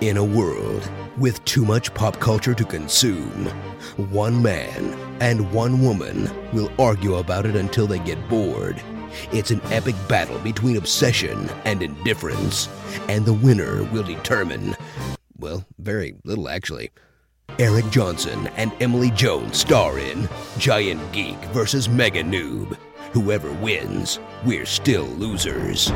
In a world with too much pop culture to consume, one man and one woman will argue about it until they get bored. It's an epic battle between obsession and indifference, and the winner will determine, well, very little actually. Eric Johnson and Emily Jones star in Giant Geek versus Mega Noob. Whoever wins, we're still losers.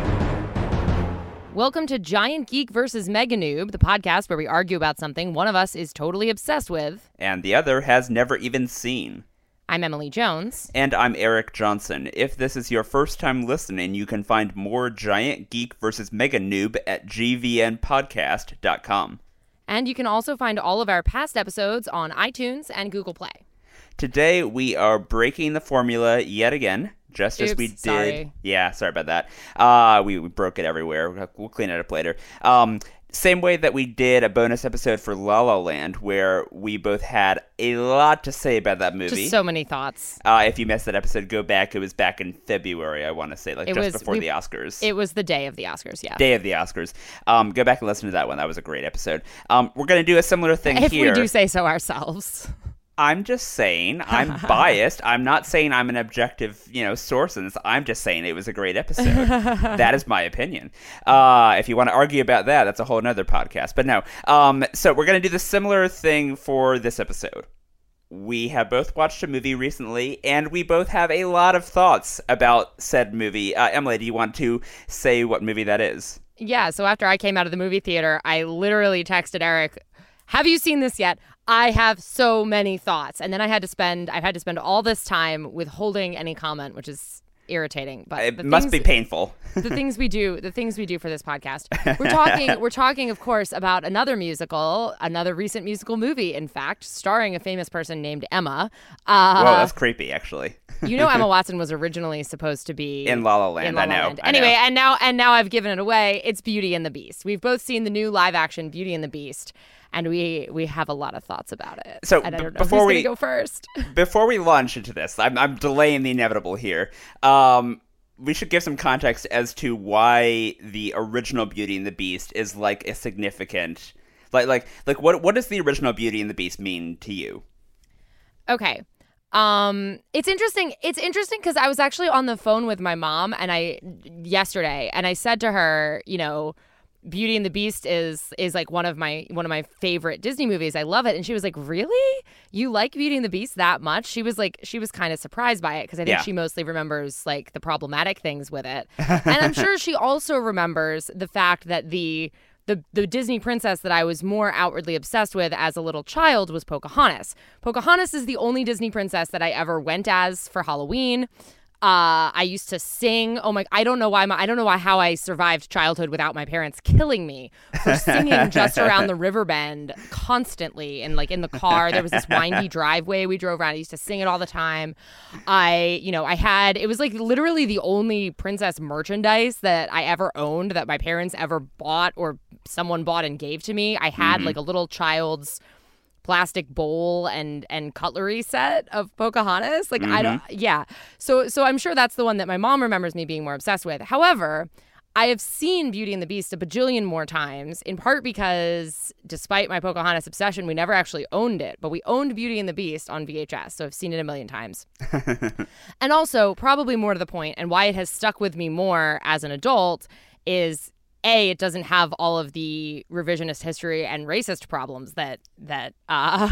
Welcome to Giant Geek versus Mega Noob, the podcast where we argue about something one of us is totally obsessed with. and the other has never even seen. I'm Emily Jones. And I'm Eric Johnson. If this is your first time listening, you can find more Giant Geek versus Mega Noob at gvnpodcast.com. And you can also find all of our past episodes on iTunes and Google Play. Today we are breaking the formula yet again, just as we did. sorry. Yeah, sorry about that. Uh, we, we broke it everywhere. We'll- clean it up later. Um, same way that we did a bonus episode for La La Land, where we both had a lot to say about that movie. Just so many thoughts. Uh, if you missed that episode, go back. It was back in February, I want to say, like It just was- before we- the Oscars. It was the day of the Oscars, yeah. Day of the Oscars. Um, go back and listen to that one. That was a great episode. Um, we're gonna do a similar thing if here. If we do say so ourselves. I'm just saying. I'm biased. I'm not saying I'm an objective, you know, source in this. I'm just saying it was a great episode. that is my opinion. Uh, if you want to argue about that, that's a whole nother podcast. But no. Um, so we're gonna do the similar thing for this episode. We have both watched a movie recently, and we both have a lot of thoughts about said movie. Uh, Emily, do you want to say what movie that is? Yeah, so after I came out of the movie theater, I literally texted Eric, "Have you seen this yet? I have so many thoughts." And then I had to spend I've had to spend all this time withholding any comment, which is irritating, but It must things- be painful. the things we do the things we do for this podcast we're talking we're talking of course about another musical another recent musical movie in fact starring a famous person named emma uh, Whoa, that's creepy, actually. you know emma watson was originally supposed to be In La La Land, in La I La know, Land. I anyway know. and now and now i've given it away it's beauty and the beast we've both seen the new live action beauty and the beast and we we have a lot of thoughts about it So, b- before we- go first before we launch into this, I'm, I'm delaying the inevitable here. Um, we should give some context as to why the original Beauty and the Beast is like a significant, like like like what what does the original Beauty and the Beast mean to you? Okay. Um it's interesting. It's interesting cuz I was actually on the phone with my mom and I yesterday and I said to her, you know, Beauty and the Beast is is like one of my one of my favorite Disney movies. I love it. And she was like, "Really? You like Beauty and the Beast that much?" She was like she was kind of surprised by it because I think Yeah. she mostly remembers like the problematic things with it. and I'm sure she also remembers the fact that the the the Disney princess that I was more outwardly obsessed with as a little child was Pocahontas. Pocahontas is the only Disney princess that I ever went as for Halloween. Uh, I used to sing. Oh my! I don't know why. My, I don't know why how I survived childhood without my parents killing me for singing just around the river bend constantly and like in the car. There was this windy driveway we drove around. I used to sing it all the time. I, you know, I had. It was like literally the only princess merchandise that I ever owned that my parents ever bought or someone bought and gave to me. I had like a little child's plastic bowl and and cutlery set of Pocahontas. Like I don't mm-hmm. yeah. So so I'm sure that's the one that my mom remembers me being more obsessed with. However, I have seen Beauty and the Beast a bajillion more times, in part because despite my Pocahontas obsession, we never actually owned it, but we owned Beauty and the Beast on VHS, so I've seen it a million times. and also, probably more to the point, and why it has stuck with me more as an adult is a it doesn't have all of the revisionist history and racist problems that that uh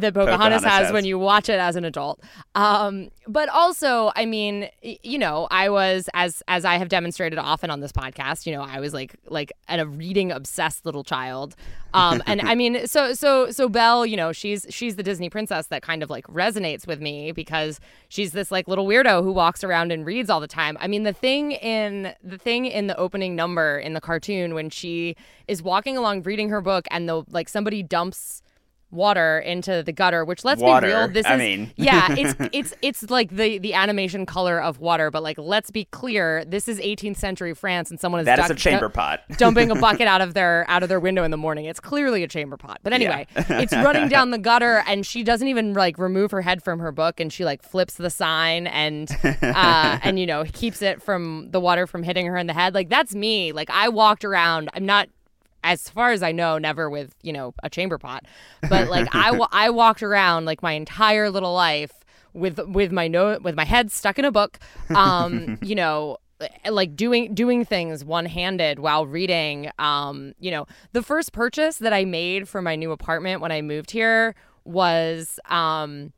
that Pocahontas, Pocahontas has, has. when you watch it as an adult. Um, but also, I mean, you know, I was as as I have demonstrated often on this podcast. You know, I was like like a reading obsessed little child. Um, and I mean, so so so Belle, you know, she's she's the Disney princess that kind of like resonates with me because she's this like little weirdo who walks around and reads all the time. I mean, the thing in the thing in the opening number in the cartoon when she is walking along reading her book and the like somebody dumps water into the gutter which let's Water, be real this I is mean. yeah it's it's it's like the the animation color of water but like let's be clear this is 18th century france and someone is That is duck- a chamber pot. dumping a bucket out of their out of their window in the morning. It's clearly a chamber pot. But anyway it's running down the gutter and she doesn't even like remove her head from her book and she like flips the sign and uh and you know keeps it from the water from hitting her in the head. Like that's me. Like i walked around. I'm not as far as I know, never with you know a chamber pot. But like I I walked around like my entire little life with with my note with my head stuck in a book. Um, you know like doing doing things one-handed while reading um you know the first purchase that i made for my new apartment when i moved here was um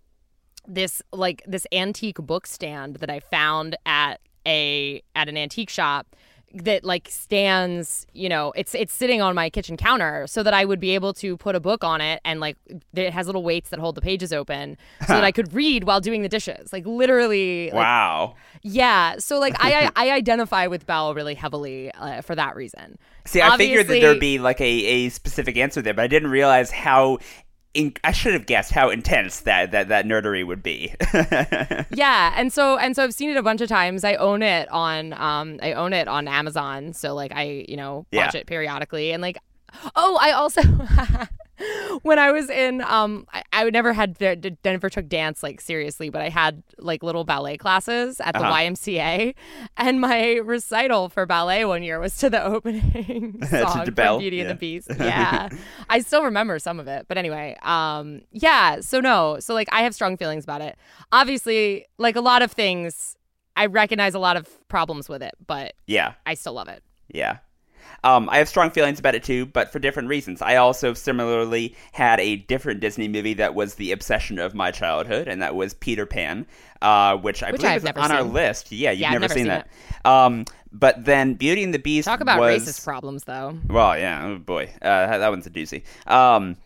this like this antique book stand that i found at a at an antique shop that like stands you know it's it's sitting on my kitchen counter so that i would be able to put a book on it and like it has little weights that hold the pages open so that i could read while doing the dishes like literally like, Wow. yeah so like i i identify with belle really heavily uh, for that reason See, I figured that there'd be like a, a specific answer there, but I didn't realize how. In- I should have guessed how intense that, that, that nerdery would be. yeah and so and so i've seen it a bunch of times i own it on um i own it on amazon so like i you know watch Yeah. it periodically and like oh i also when i was in um i, I never had d- never took dance like seriously but i had like little ballet classes at the Uh-huh. ymca and my recital for ballet one year was to the opening song to from beauty and the beast. Yeah. I still remember some of it but anyway um yeah so no so like i have strong feelings about it. Obviously like a lot of things i recognize a lot of problems with it but yeah, i still love it. Yeah. Um, I have strong feelings about it too, but for different reasons. I also similarly had a different Disney movie that was the obsession of my childhood, and that was Peter Pan, uh, which I Which believe I've is on our list. Yeah, you've Yeah, never, never seen, seen that. Um, but then Beauty and the Beast talk about was... racist problems though Well, yeah, oh boy, uh, that that one's a doozy. Um,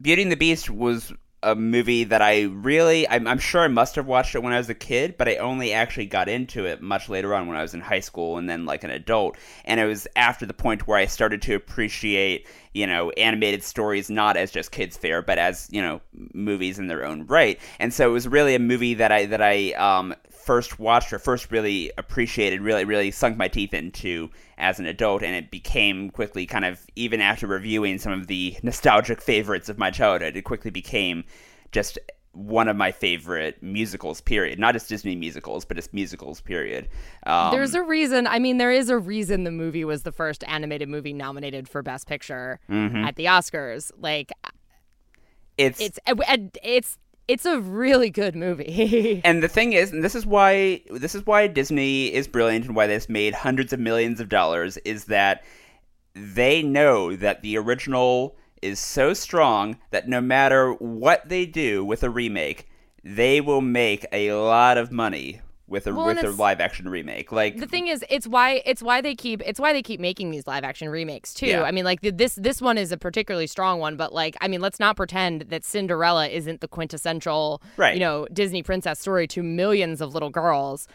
Beauty and the Beast was a movie that I really, I'm, I'm sure I must have watched it when I was a kid, but I only actually got into it much later on when I was in high school and then like an adult. And it was after the point where I started to appreciate, you know, animated stories not as just kids fare, but as you know, movies in their own right. And so it was really a movie that I that I um, first watched or first really appreciated, really really sunk my teeth into as an adult, and it became quickly kind of even after reviewing some of the nostalgic favorites of my childhood, it quickly became just one of my favorite musicals. Period. Not just Disney musicals, but just musicals. Period. Um, there's a reason i mean there is a reason the movie was the first animated movie nominated for best picture Mm-hmm. at the oscars like it's it's it's it's a really good movie. And the thing is, and this is why this is why Disney is brilliant and why this made hundreds of millions of dollars is that they know that the original is so strong that no matter what they do with a remake, they will make a lot of money with a Well, with a live action remake. Like the thing is it's why it's why they keep it's why they keep making these live action remakes too Yeah. i mean like th- this this one is a particularly strong one but like i mean let's not pretend that cinderella isn't the quintessential Right. you know disney princess story to millions of little girls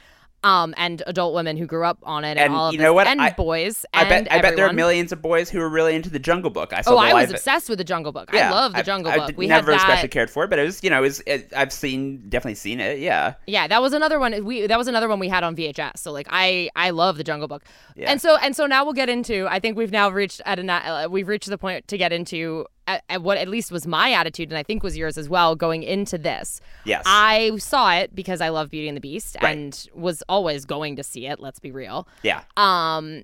um and adult women who grew up on it and, And all of you this, know what? and I- boys I and bet I bet there are millions of boys who are really into the Jungle Book. I saw oh i was obsessed with the jungle book yeah, i love the I've- jungle book we never had that especially cared for it, but it was you know it was it, I've seen definitely seen it. Yeah. Yeah, that was another one. We that was another one we had on VHS. So like I I love the Jungle Book. Yeah. And so and so now we'll get into. I think we've now reached at an uh, we've reached the point to get into at, at what at least was my attitude, and I think was yours as well, going into this. Yes. I saw it because I love Beauty and the Beast Right. and was always going to see it. Let's be real. Yeah. Um,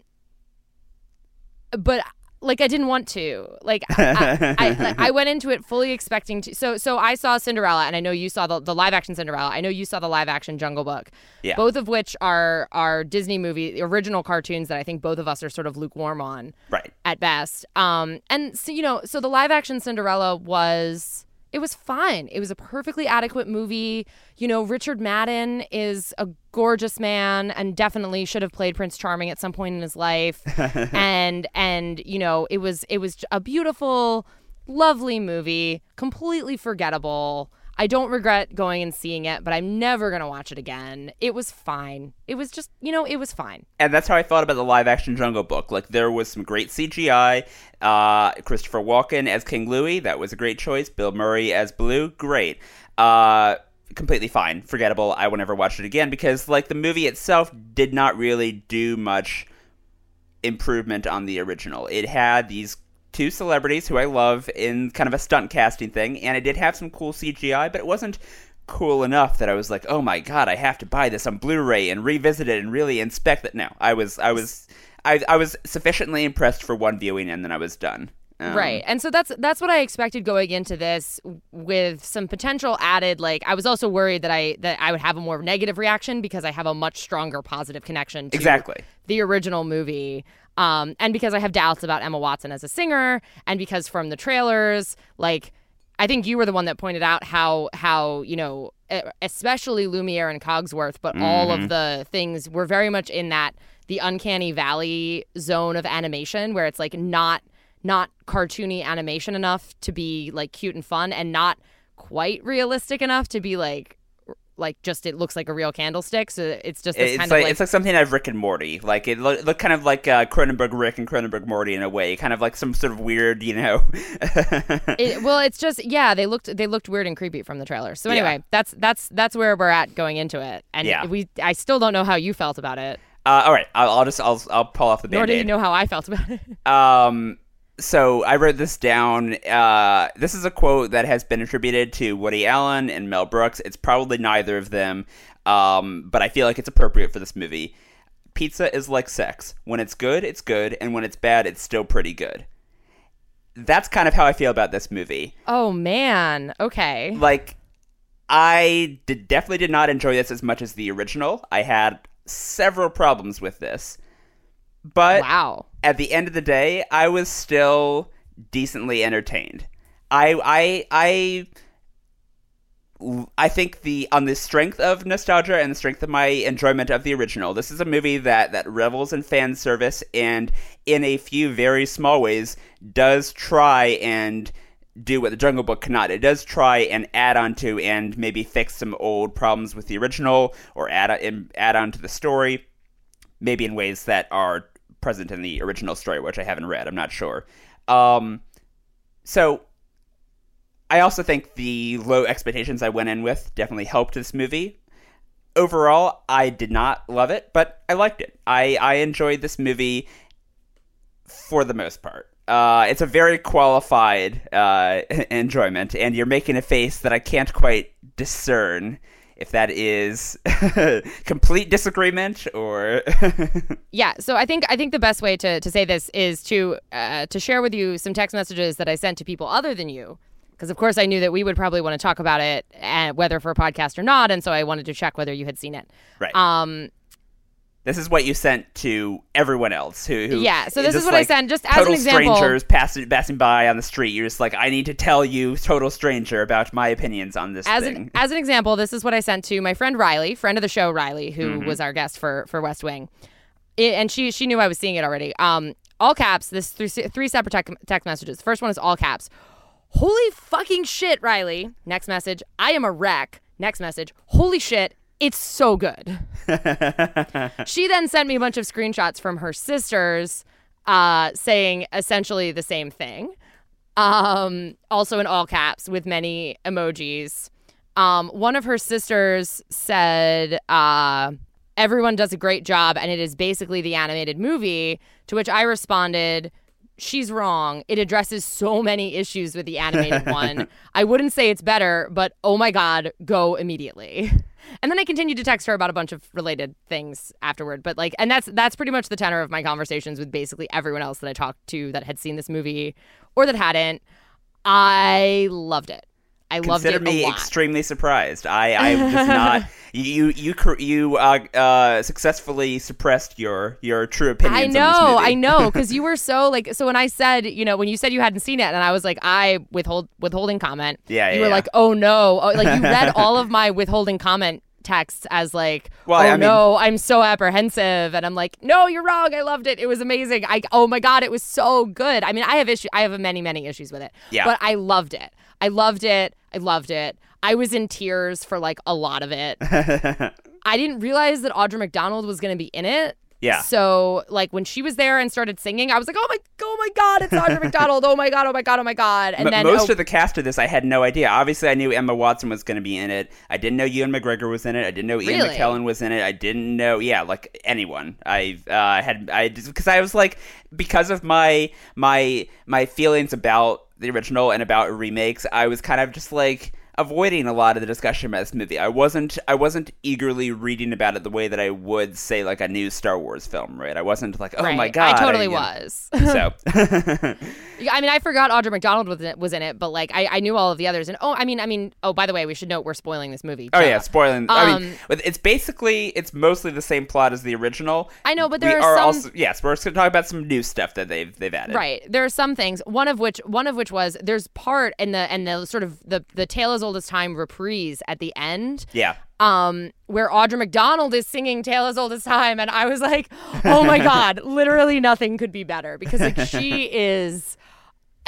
but like I didn't want to. Like I, I, like, I went into it fully expecting to. So so I saw Cinderella, and I know you saw the, the live action Cinderella. I know you saw the live action Jungle Book. Yeah. Both of which are are Disney movie original cartoons that I think both of us are sort of lukewarm on Right. at best. Um, and so you know, so the live action Cinderella was it was fine. It was a perfectly adequate movie. You know, Richard Madden is a gorgeous man and definitely should have played Prince Charming at some point in his life. and and you know, it was it was a beautiful, lovely movie, completely forgettable. I don't regret going and seeing it, but I'm never going to watch it again. It was fine. It was just, you know, it was fine. and that's how I felt about the live action Jungle Book. Like there was some great CGI. Uh, Christopher Walken as King Louie, that was a great choice. Bill Murray as Baloo, great. Uh, completely fine, forgettable. I will never watch it again because like the movie itself did not really do much improvement on the original. It had these two celebrities who I love in kind of a stunt casting thing, and it did have some cool CGI, but it wasn't cool enough that I was like, "Oh my god, I have to buy this on Blu-ray and revisit it and really inspect it." No, I was I was I I was sufficiently impressed for one viewing, and then I was done. Um, right. And so that's that's what I expected going into this with some potential added like I was also worried that I that I would have a more negative reaction because I have a much stronger positive connection to Exactly. the original movie. Um, and because I have doubts about Emma Watson as a singer, and because from the trailers, like I think you were the one that pointed out how how you know especially Lumiere and Cogsworth, but all Mm-hmm. of the things were very much in that the uncanny valley zone of animation where it's like not not cartoony animation enough to be like cute and fun, and not quite realistic enough to be like like just it looks like a real candlestick. So it's just this It's kind like, of like it's like something out of Rick and Morty. Like it looked look kind of like uh, Cronenberg Rick and Cronenberg Morty in a way, kind of like some sort of weird, you know. It, well, it's just yeah, they looked they looked weird and creepy from the trailer. So Yeah. anyway, that's that's that's where we're at going into it, and Yeah. we I still don't know how you felt about it, uh, all right, I'll, I'll just I'll I'll pull off the nor do you know how I felt about it. Um, so I wrote this down. Uh, this is a quote that has been attributed to Woody Allen and Mel Brooks. It's probably neither of them, um, but I feel like it's appropriate for this movie. Pizza is like sex. When it's good, it's good, and when it's bad, it's still pretty good. That's kind of how I feel about this movie. oh man, okay, Like, I did, definitely did not enjoy this as much as the original. I had several problems with this. But wow, at the end of the day, I was still decently entertained. I I I I think the on the strength of nostalgia and the strength of my enjoyment of the original, this is a movie that that revels in fan service and in a few very small ways does try and do what the Jungle Book cannot. It does try and add on to and maybe fix some old problems with the original or add add on to the story maybe in ways that are present in the original story, which I haven't read. I'm not sure. Um, so I also think the low expectations I went in with definitely helped this movie. Overall, I did not love it, but I liked it. I, I enjoyed this movie for the most part. Uh, it's a very qualified uh, enjoyment, and you're making a face that I can't quite discern if that is complete disagreement or yeah. So I think I think the best way to to say this is to uh, to share with you some text messages that I sent to people other than you. Because of course I knew that we would probably want to talk about it, uh, whether for a podcast or not, and so I wanted to check whether you had seen it. right. Um, this is what you sent to everyone else who, who Yeah, so this is what I sent, just as an example. strangers passing passing by on the street. You're just like, I need to tell you, total stranger, about my opinions on this as thing. an as an example, this is what I sent to my friend Riley, friend of the show Riley, who Mm-hmm. was our guest for for West Wing, It- and she she knew I was seeing it already. Um, all caps. This three three separate text messages. First one is all caps. Holy fucking shit, Riley. Next message. I am a wreck. Next message. Holy shit. It's so good. she then sent me a bunch of screenshots from her sisters uh, saying essentially the same thing um, also in all caps with many emojis. Um, one of her sisters said, uh, Everyone does a great job, and it is basically the animated movie. To which I responded, She's wrong. It addresses so many issues with the animated one. I wouldn't say it's better, but oh my God, go immediately. And then I continued to text her about a bunch of related things afterward. But like, and that's that's pretty much the tenor of my conversations with basically everyone else that I talked to that had seen this movie or that hadn't. I loved it. I loved Consider it me lot. extremely surprised. I, I was not. You you you uh, uh, successfully suppressed your your true opinions. I know. I know, because you were so like. So when I said, you know, when you said you hadn't seen it, and I was like, I withhold withholding comment. Yeah, You yeah, were yeah. like, oh no, oh, like you read all of my withholding comment texts as like, Well, oh I mean- no, I'm so apprehensive, and I'm like, no, you're wrong. I loved it. It was amazing. I oh my god, it was so good. I mean, I have issue. I have many many issues with it. Yeah. But I loved it. I loved it. I loved it. I was in tears for like a lot of it. I didn't realize that Audra McDonald was going to be in it. Yeah. So like when she was there and started singing, I was like, oh my, oh my God, it's Audra McDonald. Oh my God, oh my God, oh my God. And M- then most oh, of the cast of this, I had no idea. Obviously, I knew Emma Watson was going to be in it. I didn't know Ewan McGregor was in it. I didn't know Ian Really? McKellen was in it. I didn't know, yeah, like anyone. I uh, had I because I was like because of my my my feelings about the original and about remakes. I was kind of just like avoiding a lot of the discussion about this movie. I wasn't I wasn't eagerly reading about it the way that I would say like a new Star Wars film, right? I wasn't like, oh right. my god, I totally know. was. So Yeah, I mean, I forgot Audra McDonald was in it, was in it but like I, I knew all of the others. And oh, I mean, I mean, oh, by the way, we should note we're spoiling this movie. Oh yeah, spoiling. I mean, Um, it's basically it's mostly the same plot as the original. I know, but there are are some- also yes, we're going to talk about some new stuff that they've they've added. Right. There are some things. One of which one of which was there's part in the and the sort of the the tale as old as time reprise at the end. Yeah. Um, where Audra McDonald is singing "Tale as Old as Time," and I was like, "Oh my god!" Literally nothing could be better because like she is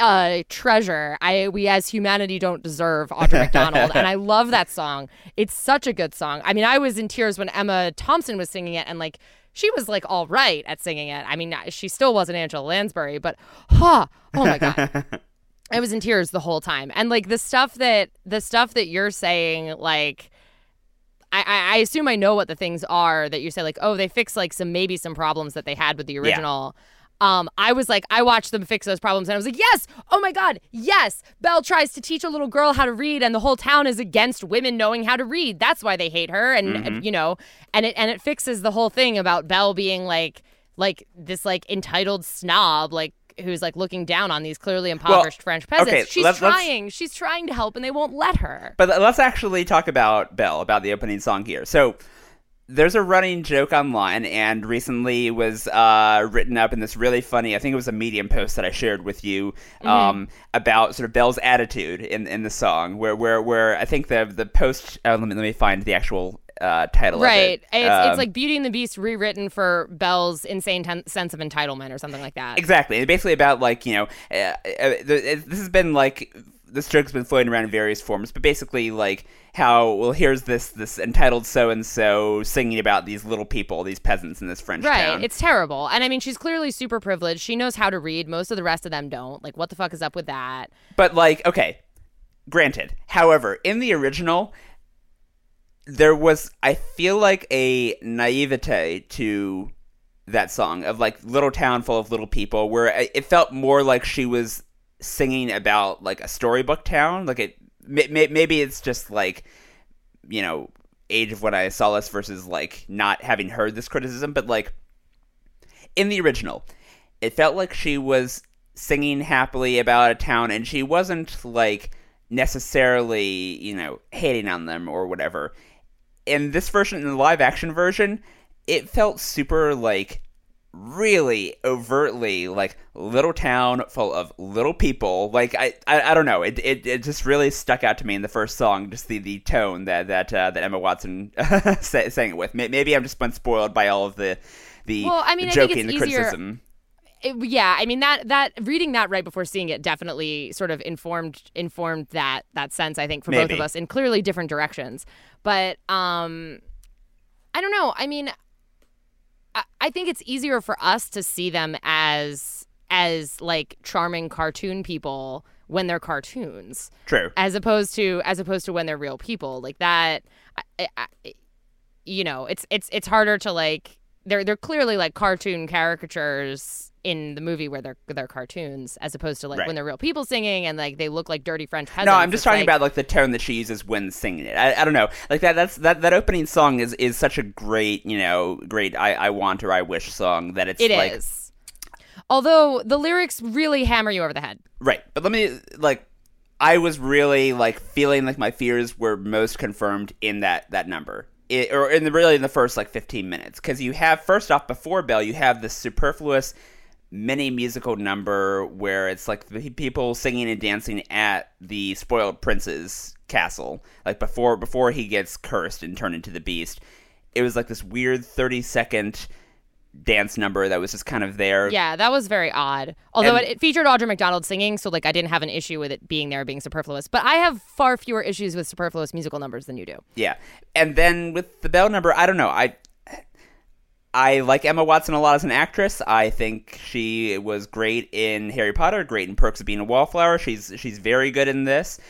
a treasure. I we as humanity don't deserve Audra McDonald, and I love that song. It's such a good song. I mean, I was in tears when Emma Thompson was singing it, and like she was like all right at singing it. I mean, she still wasn't Angela Lansbury, but huh, oh my god. I was in tears the whole time. And like the stuff that the stuff that you're saying, like I, I assume I know what the things are that you say, like, oh, they fix like some maybe some problems that they had with the original. Um, I was like, I watched them fix those problems, and I was like, yes, oh my god, yes. Belle tries to teach a little girl how to read, and the whole town is against women knowing how to read. That's why they hate her, and, and you know, and it and it fixes the whole thing about Belle being like like this like entitled snob, like who's like looking down on these clearly impoverished French peasants. okay, she's let's- let's- trying, she's trying to help, and they won't let her. But let's actually talk about Belle, about the opening song here. So there's a running joke online, and recently was uh, written up in this really funny. I think it was a Medium post that I shared with you Mm-hmm. um, about sort of Belle's attitude in in the song, where where where I think the the post. Uh, let me let me find the actual uh, title. Right. Of it. It's, Um, it's like Beauty and the Beast rewritten for Belle's insane ten- sense of entitlement or something like that. Exactly. It's basically about like you know, uh, uh, the- it- this has been like this joke's been floating around in various forms, but basically like how well here's this this entitled so and so singing about these little people, these peasants in this French Right. town. It's terrible. And I mean, she's clearly super privileged. She knows how to read. Most of the rest of them don't. Like, what the fuck is up with that? But like, okay, granted. However, in the original, there was I feel like a naivete to that song of like little town full of little people, where it felt more like she was singing about like a storybook town. Like it, may, may, maybe it's just like you know, age of when I saw this versus like not having heard this criticism, but like in the original, it felt like she was singing happily about a town and she wasn't like necessarily, you know, hating on them or whatever. In this version, in the live action version, it felt super like really overtly like little town full of little people. Like i i, I don't know. It, it it just really stuck out to me in the first song just the the tone that that uh, that emma watson sa- sang it with. Maybe i'm just been spoiled by all of the the, Well, I mean, I think joking it's the easier- criticism It, yeah, I mean that that reading that right before seeing it definitely sort of informed informed that that sense I think for both of us in clearly different directions. But um I don't know. I mean I, I think it's easier for us to see them as as like charming cartoon people when they're cartoons true as opposed to as opposed to when they're real people like that I, I, you know it's it's it's harder to like they're they're clearly like cartoon caricatures in the movie where they're they're cartoons as opposed to like Right. when they're real people singing and like they look like dirty French peasants. No, I'm just It's talking like- about like the tone that she uses when singing it. I, I don't know, like that. That's that. That opening song is is such a great, you know, great. I I want or I wish song that it's It is. like Although the lyrics really hammer you over the head. right. But let me like, I was really like feeling like my fears were most confirmed in that that number. It, or in the really in the first like 15 minutes because you have first off before Belle you have this superfluous mini musical number where it's like the people singing and dancing at the spoiled prince's castle. Like before before he gets cursed and turned into the beast it was like this weird 30 second dance number that was just kind of there Yeah, that was very odd. Although it, it featured Audra McDonald singing, so like I didn't have an issue with it being there being superfluous. But I have far fewer issues with superfluous musical numbers than you do. Yeah, and then with the Belle number, I don't know. I I like Emma Watson a lot as an actress. I think she was great in Harry Potter, great in Perks of Being a Wallflower. She's she's very good in this.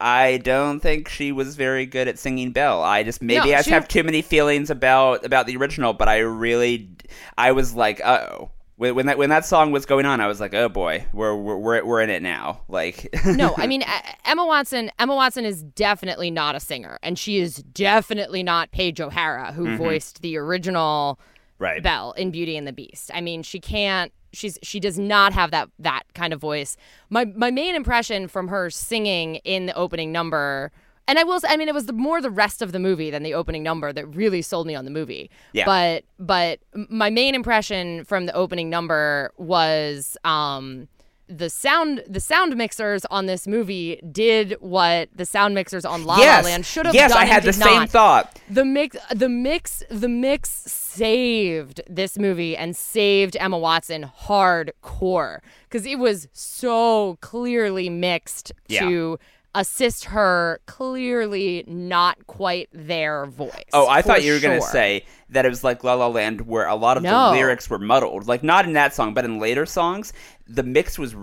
I don't think she was very good at singing Belle. I just maybe No, I just have too many feelings about about the original, but I really I was like, uh oh. when, when that when that song was going on, I was like, oh boy, we're we're we're, we're in it now. Like, no, I mean Emma Watson. Emma Watson is definitely not a singer, and she is definitely not Paige O'Hara, who mm-hmm. voiced the original right. Belle in Beauty and the Beast. I mean, she can't. She's she does not have that that kind of voice. My my main impression from her singing in the opening number and I will. I mean, it was the, more the rest of the movie than the opening number that really sold me on the movie. Yeah. But but my main impression from the opening number was um, the sound. The sound mixers on this movie did what the sound mixers on La yes. La Land should have yes, done. Yes, I had the same not. thought. The mix. The mix. The mix saved this movie and saved Emma Watson hardcore because it was so clearly mixed yeah. to assist her clearly not quite their voice. Oh, I thought you were sure. going to say that it was like La La Land where a lot of no. the lyrics were muddled. Like not in that song, but in later songs, the mix was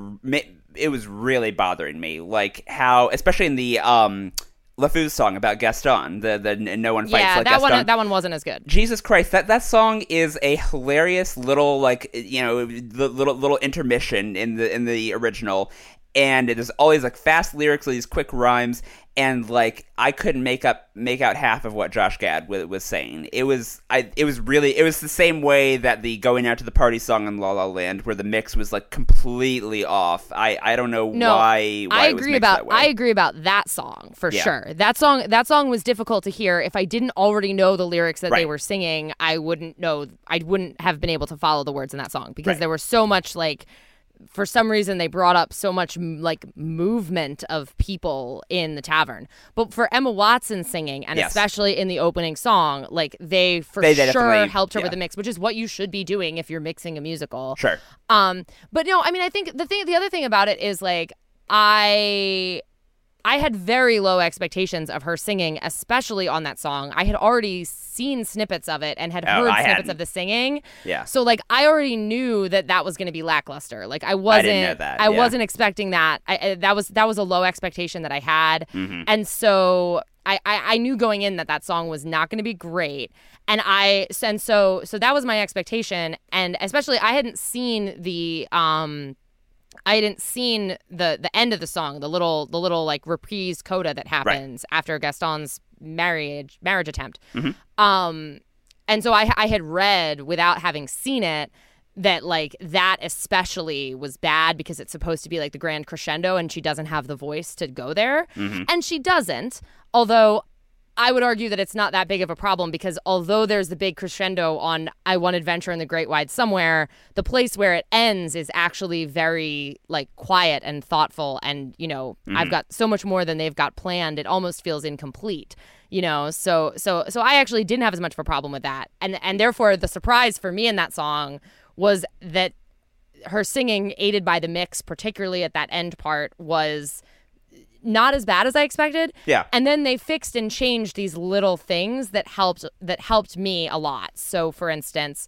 it was really bothering me. Like how especially in the um LeFou's song about Gaston, the the no one fights yeah, like that Gaston. one that one wasn't as good. Jesus Christ, that that song is a hilarious little like you know little little intermission in the in the original, and it is always like fast lyrics, these quick rhymes, and like I couldn't make up make out half of what Josh Gad was, was saying. It was I it was really it was the same way that the going out to the party song in La La Land, where the mix was like completely off. I I don't know no, why, why. I agree about I agree about that song for yeah. sure. That song that song was difficult to hear. If I didn't already know the lyrics that right. they were singing, I wouldn't know. I wouldn't have been able to follow the words in that song because right. there was so much like for some reason they brought up so much like movement of people in the tavern but for emma watson singing and yes. especially in the opening song like they for they sure helped her yeah. with the mix which is what you should be doing if you're mixing a musical sure um but no i mean i think the thing the other thing about it is like i I had very low expectations of her singing, especially on that song. I had already seen snippets of it and had oh, heard I snippets hadn't. of the singing. Yeah. So like I already knew that that was going to be lackluster. Like I wasn't I, that, I yeah. wasn't expecting that. I, I, that was that was a low expectation that I had. Mm-hmm. And so I, I, I knew going in that that song was not going to be great. And I and so so that was my expectation and especially I hadn't seen the um I hadn't seen the the end of the song, the little the little like reprise coda that happens right. after Gaston's marriage marriage attempt. Mm-hmm. Um, and so I I had read without having seen it that like that especially was bad because it's supposed to be like the grand crescendo and she doesn't have the voice to go there, mm-hmm. and she doesn't. Although I would argue that it's not that big of a problem because although there's the big crescendo on I Want Adventure in the Great Wide Somewhere, the place where it ends is actually very like quiet and thoughtful and, you know, Mm-hmm. I've got so much more than they've got planned. It almost feels incomplete. You know, so so so I actually didn't have as much of a problem with that. And and therefore the surprise for me in that song was that her singing aided by the mix, particularly at that end part, was not as bad as I expected. Yeah. And then they fixed and changed these little things that helped that helped me a lot. So for instance,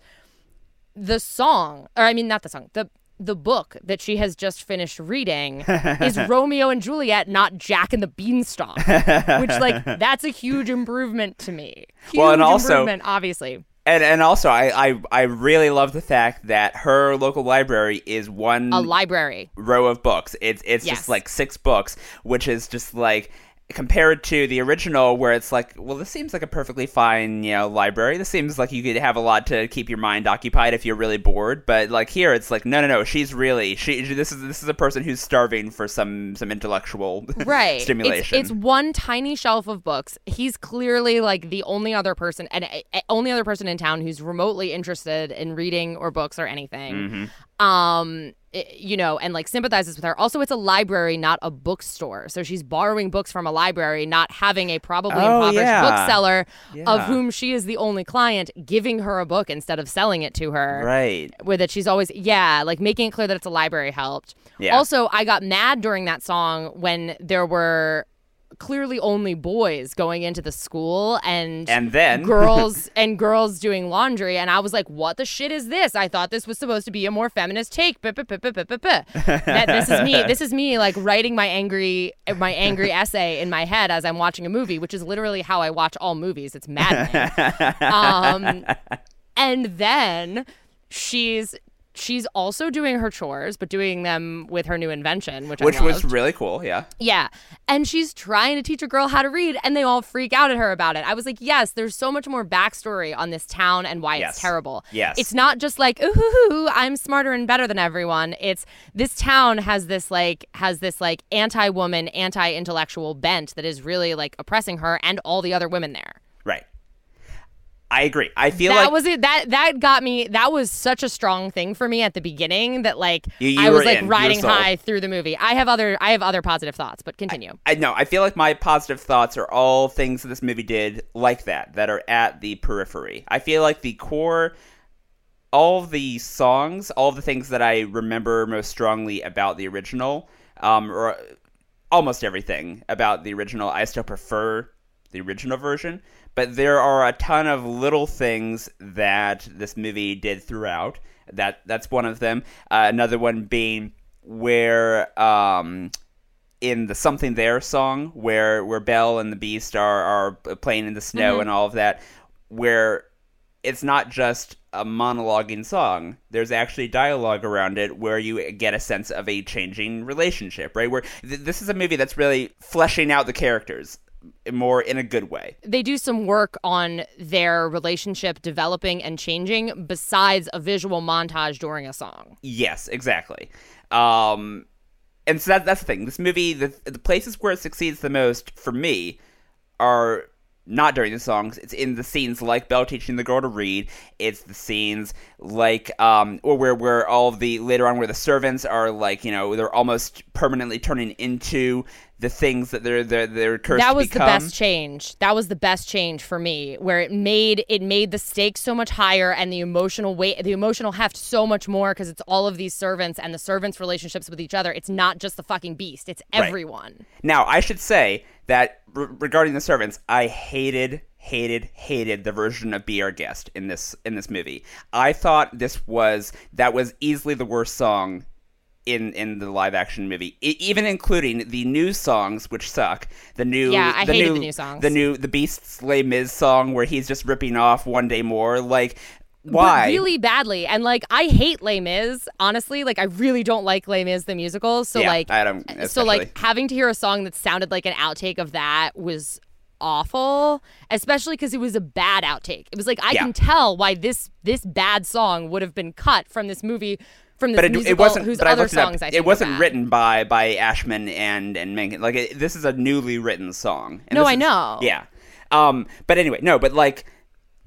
the song or I mean not the song, the the book that she has just finished reading is Romeo and Juliet, not Jack and the Beanstalk. which like that's a huge improvement to me. Huge Well, and also- obviously. And and also I, I I really love the fact that her local library is one A library. row of books. It's it's Yes. just like six books, which is just like compared to the original where it's like, well, this seems like a perfectly fine, you know, library. This seems like you could have a lot to keep your mind occupied if you're really bored. But like here, it's like, no, no, no. She's really she. This is this is a person who's starving for some some intellectual right stimulation. It's, it's one tiny shelf of books he's clearly like the only other person and uh, only other person in town who's remotely interested in reading or books or anything Mm-hmm. um Eh, you know and like sympathizes with her also it's a library not a bookstore so she's borrowing books from a library not having a probably Oh, impoverished yeah. bookseller of whom she is the only client giving her a book instead of selling it to her right. with it she's always yeah like making it clear that it's a library helped Yeah. also i got mad during that song when there were clearly only boys going into the school and And then girls and girls doing laundry. And i was like what the shit is this? I thought this was supposed to be a more feminist take. That this is me. This is me like writing my angry my angry essay in my head as i'm watching a movie which is literally how i watch all movies. It's maddening. Um and then she's she's also doing her chores, but doing them with her new invention, which which was really cool. Yeah. Yeah. And she's trying to teach a girl how to read, and they all freak out at her about it. I was like, yes, there's so much more backstory on this town and why Yes. it's terrible. Yes. It's not just like, ooh, I'm smarter and better than everyone. It's this town has this like has this like anti-woman, anti-intellectual bent that is really like oppressing her and all the other women there. Right. I agree. I feel that like was it. That that got me. That was such a strong thing for me at the beginning. That like You- you I was like in. Riding high through the movie. I have other I have other positive thoughts, but continue. I know. I feel like my positive thoughts are all things that this movie did like that, that are at the periphery. I feel like the core, all of the songs, all the things that I remember most strongly about the original, um, or almost everything about the original, I still prefer the original version. But there are a ton of little things that this movie did throughout. That that's one of them. Uh, another one being where um, in the Something There song where where Belle and the Beast are are playing in the snow and all of that where it's not just a monologuing song. There's actually dialogue around it where you get a sense of a changing relationship, right? Where th- this is a movie that's really fleshing out the characters more in a good way. they do some work on their relationship developing and changing besides a visual montage during a song. Yes, exactly. Um, and so that, that's the thing. This movie, the the places where it succeeds the most for me are not during the songs. It's in the scenes like Belle teaching the girl to read. It's the scenes like um or where where all of the later on where the servants are like you know they're almost permanently turning into the things that they're they're, they're cursed that was the best change. That was the best change for me, where it made it made the stakes so much higher and the emotional weight, the emotional heft so much more because it's all of these servants and the servants' relationships with each other. It's not just the fucking beast; it's Right. everyone. Now, I should say that re- regarding the servants, I hated, hated, hated the version of "Be Our Guest" in this in this movie. I thought this was that was easily the worst song in in the live action movie, e- even including the new songs, which suck. The new, Yeah, I the hated new, the new songs. The new, the Beast's Les Mis song where he's just ripping off "One Day More." Like, why? Really badly, and like I hate Les Mis. Honestly, like I really don't like Les Mis the musical. So Yeah, like, I don't- so like having to hear a song that sounded like an outtake of that was awful especially because it was a bad outtake it was like i Yeah. can tell why this this bad song would have been cut from this movie from this but it, musical it wasn't. whose but I other up. songs I think It wasn't written by by Ashman and and Menken. Like it, this is a newly written song. And No, I is- know. Yeah. Um. But anyway, no. But like,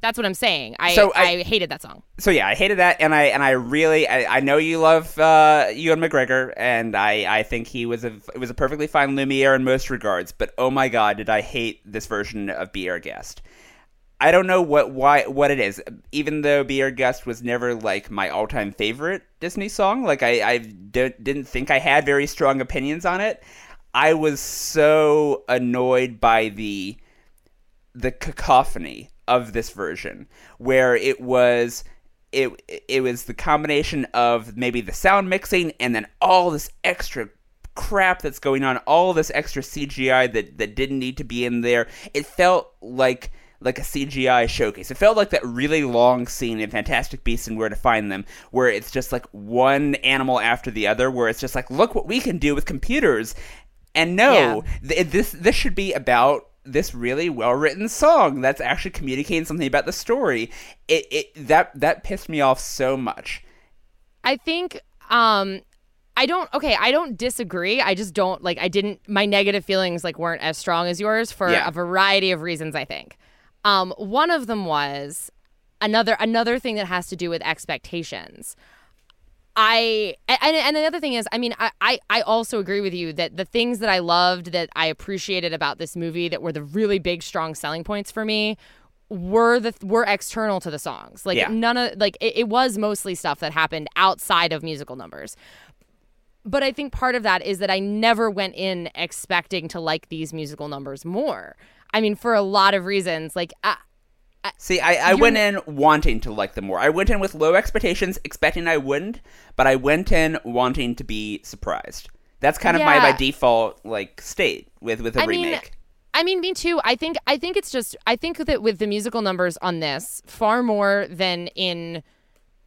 that's what i'm saying i So I, I- hated that song so yeah, I hated that, and I and I really, I, I know you love uh, Ewan McGregor, and I I think he was a it was a perfectly fine Lumiere in most regards. But oh my god, did I hate this version of Be Our Guest. I don't know what why what it is. Even though "Be Our Guest" was never like my all time favorite Disney song, like I I don't- didn't think I had very strong opinions on it. I was so annoyed by the the cacophony of this version, where it was it it was the combination of maybe the sound mixing and then all this extra crap that's going on, all this extra CGI that that didn't need to be in there. It felt like like a CGI showcase. It felt like that really long scene in Fantastic Beasts and Where to Find Them, where it's just like one animal after the other, where it's just like, look what we can do with computers. And no, th- this this should be about this really well written song that's actually communicating something about the story. It, it that that pissed me off so much. I think um I don't okay, I don't disagree. I just don't like I didn't my negative feelings like weren't as strong as yours for Yeah. a variety of reasons, I think. Um one of them was another another thing that has to do with expectations. I and and the other thing is, I mean, I, I I also agree with you that the things that I loved that I appreciated about this movie that were the really big strong selling points for me were the were external to the songs. Like Yeah. none of like it, it was mostly stuff that happened outside of musical numbers. But I think part of that is that I never went in expecting to like these musical numbers more. I mean, for a lot of reasons, like I, See, I, I went in wanting to like them more. I went in with low expectations, expecting I wouldn't, but I went in wanting to be surprised. That's kind of my, my default like state with with a I mean, remake. I mean, me too. I think I think it's just I think that with the musical numbers on this, far more than in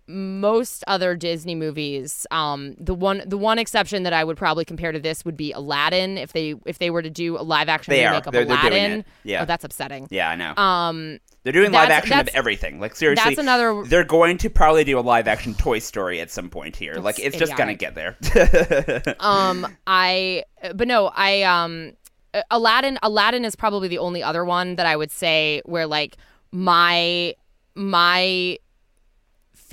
most other Disney movies, um, the one the one exception that I would probably compare to this would be Aladdin. If they if they were to do a live action They are. of They're- they're doing Aladdin, it. Yeah. oh, that's upsetting. Yeah, I know. Um, They're doing live action of everything. Like seriously, that's another- They're going to probably do a live action Toy Story at some point here. like it's just gonna get there. um, I but no, I um, uh, Aladdin. Aladdin is probably the only other one that I would say where like my my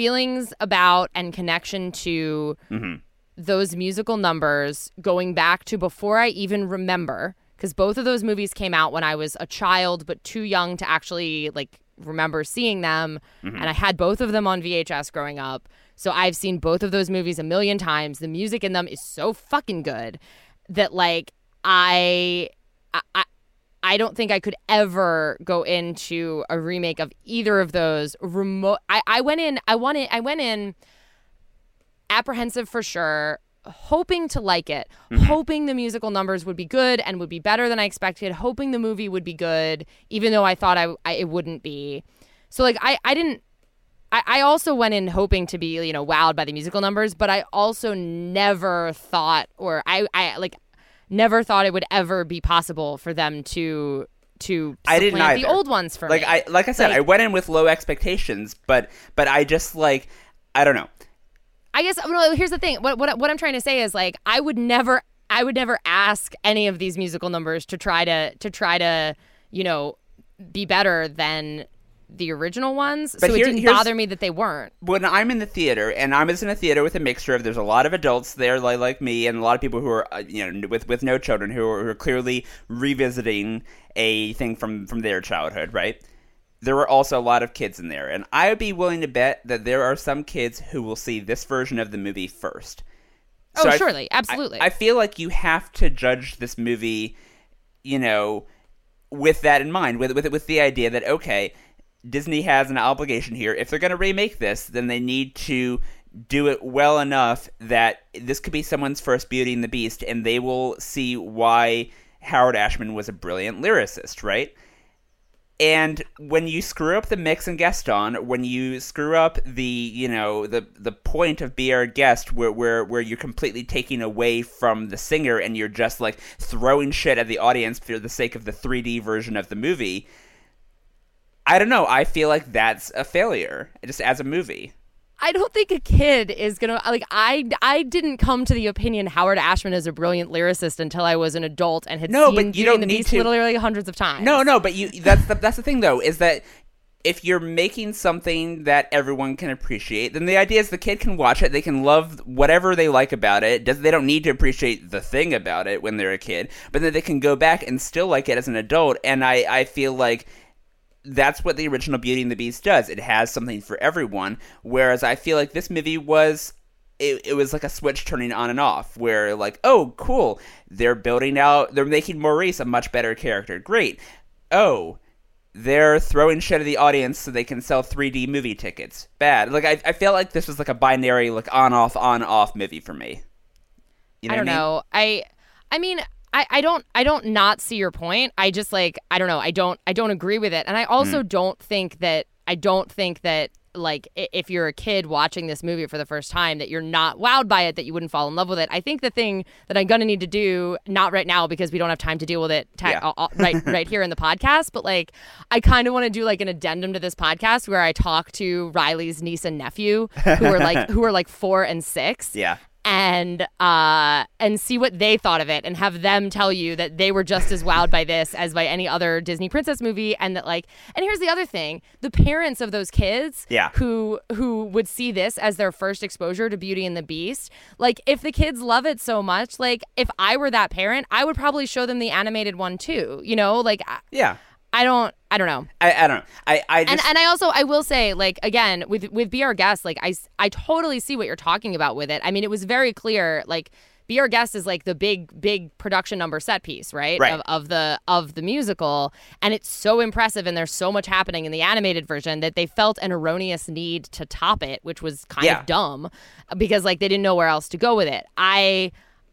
feelings about and connection to Mm-hmm. those musical numbers going back to before I even remember because both of those movies came out when I was a child but too young to actually like remember seeing them Mm-hmm. and I had both of them on VHS growing up. So I've seen both of those movies a million times. The music in them is so fucking good that like I I, I don't think I could ever go into a remake of either of those remote I, I went in I wanted I went in apprehensive for sure hoping to like it mm-hmm. hoping the musical numbers would be good and would be better than i expected hoping the movie would be good even though i thought i, I it wouldn't be. So like i i didn't I, I also went in hoping to be you know wowed by the musical numbers but i also never thought or i i like never thought it would ever be possible for them to to I didn't the old ones for like me I like I said, Like- I went in with low expectations, but but I just like I don't know. I guess well, here's the thing. What, what what I'm trying to say is like I would never I would never ask any of these musical numbers to try to to try to you know be better than the original ones. But so here- it didn't bother me that they weren't. when I'm in the theater, and I'm in a theater with a mixture of there's a lot of adults there like, like me, and a lot of people who are uh, you know with with no children who are, who are clearly revisiting a thing from from their childhood, right? There were also a lot of kids in there, and I would be willing to bet that there are some kids who will see this version of the movie first. Oh, So I- surely, I- absolutely. I, feel like you have to judge this movie, you know, with that in mind, with with with the idea that okay, Disney has an obligation here. If they're going to remake this, then they need to do it well enough that this could be someone's first Beauty and the Beast, and they will see why Howard Ashman was a brilliant lyricist, right? And when you screw up the mix and Gaston, when you screw up the you know the the point of be our guest, where where where you're completely taking away from the singer and you're just like throwing shit at the audience for the sake of the 3D version of the movie, I don't know. I feel like that's a failure just as a movie. I don't think a kid is gonna like. I I didn't come to the opinion Howard Ashman is a brilliant lyricist until I was an adult and had No, seen but you don't the need Beast to- literally hundreds of times. No, no, but you that's the, that's the thing though is that if you're making something that everyone can appreciate, then the idea is the kid can watch it, they can love whatever they like about it. Does they don't need to appreciate the thing about it when they're a kid, but then they can go back and still like it as an adult. And I I feel like that's what the original Beauty and the Beast does. It has something for everyone. Whereas I feel like this movie was it, it was like a switch turning on and off where like oh cool they're building out they're making maurice a much better character great oh they're throwing shit at the audience so they can sell 3d movie tickets bad like i, I feel like this was like a binary like on off on off movie for me you know I don't I mean? know. I I mean I, I don't I don't not see your point. I just like I don't know. I don't I don't agree with it. And I also Hmm. don't think that I don't think that like if you're a kid watching this movie for the first time that you're not wowed by it that you wouldn't fall in love with it. I think the thing that I'm going to need to do not right now because we don't have time to deal with it ta- Yeah. uh, right right here in the podcast, but like I kind of want to do like an addendum to this podcast where I talk to Riley's niece and nephew who are like who are like 4 and 6 yeah and uh and see what they thought of it and have them tell you that they were just as wowed by this as by any other Disney princess movie and that like and here's the other thing. The parents of those kids Yeah. who who would see this as their first exposure to Beauty and the Beast like if the kids love it so much like if I were that parent I would probably show them the animated one too you know? Like yeah I don't I don't know i, I don't know i i just and and I also I will say like again with with Be Our Guest like I, I totally see what you're talking about with it. I mean it was very clear like Be Our Guest is like the big big production number set piece right, Right. Of, of the of the musical and it's so impressive and there's so much happening in the animated version that they felt an erroneous need to top it which was kind Yeah. of dumb because like they didn't know where else to go with it. I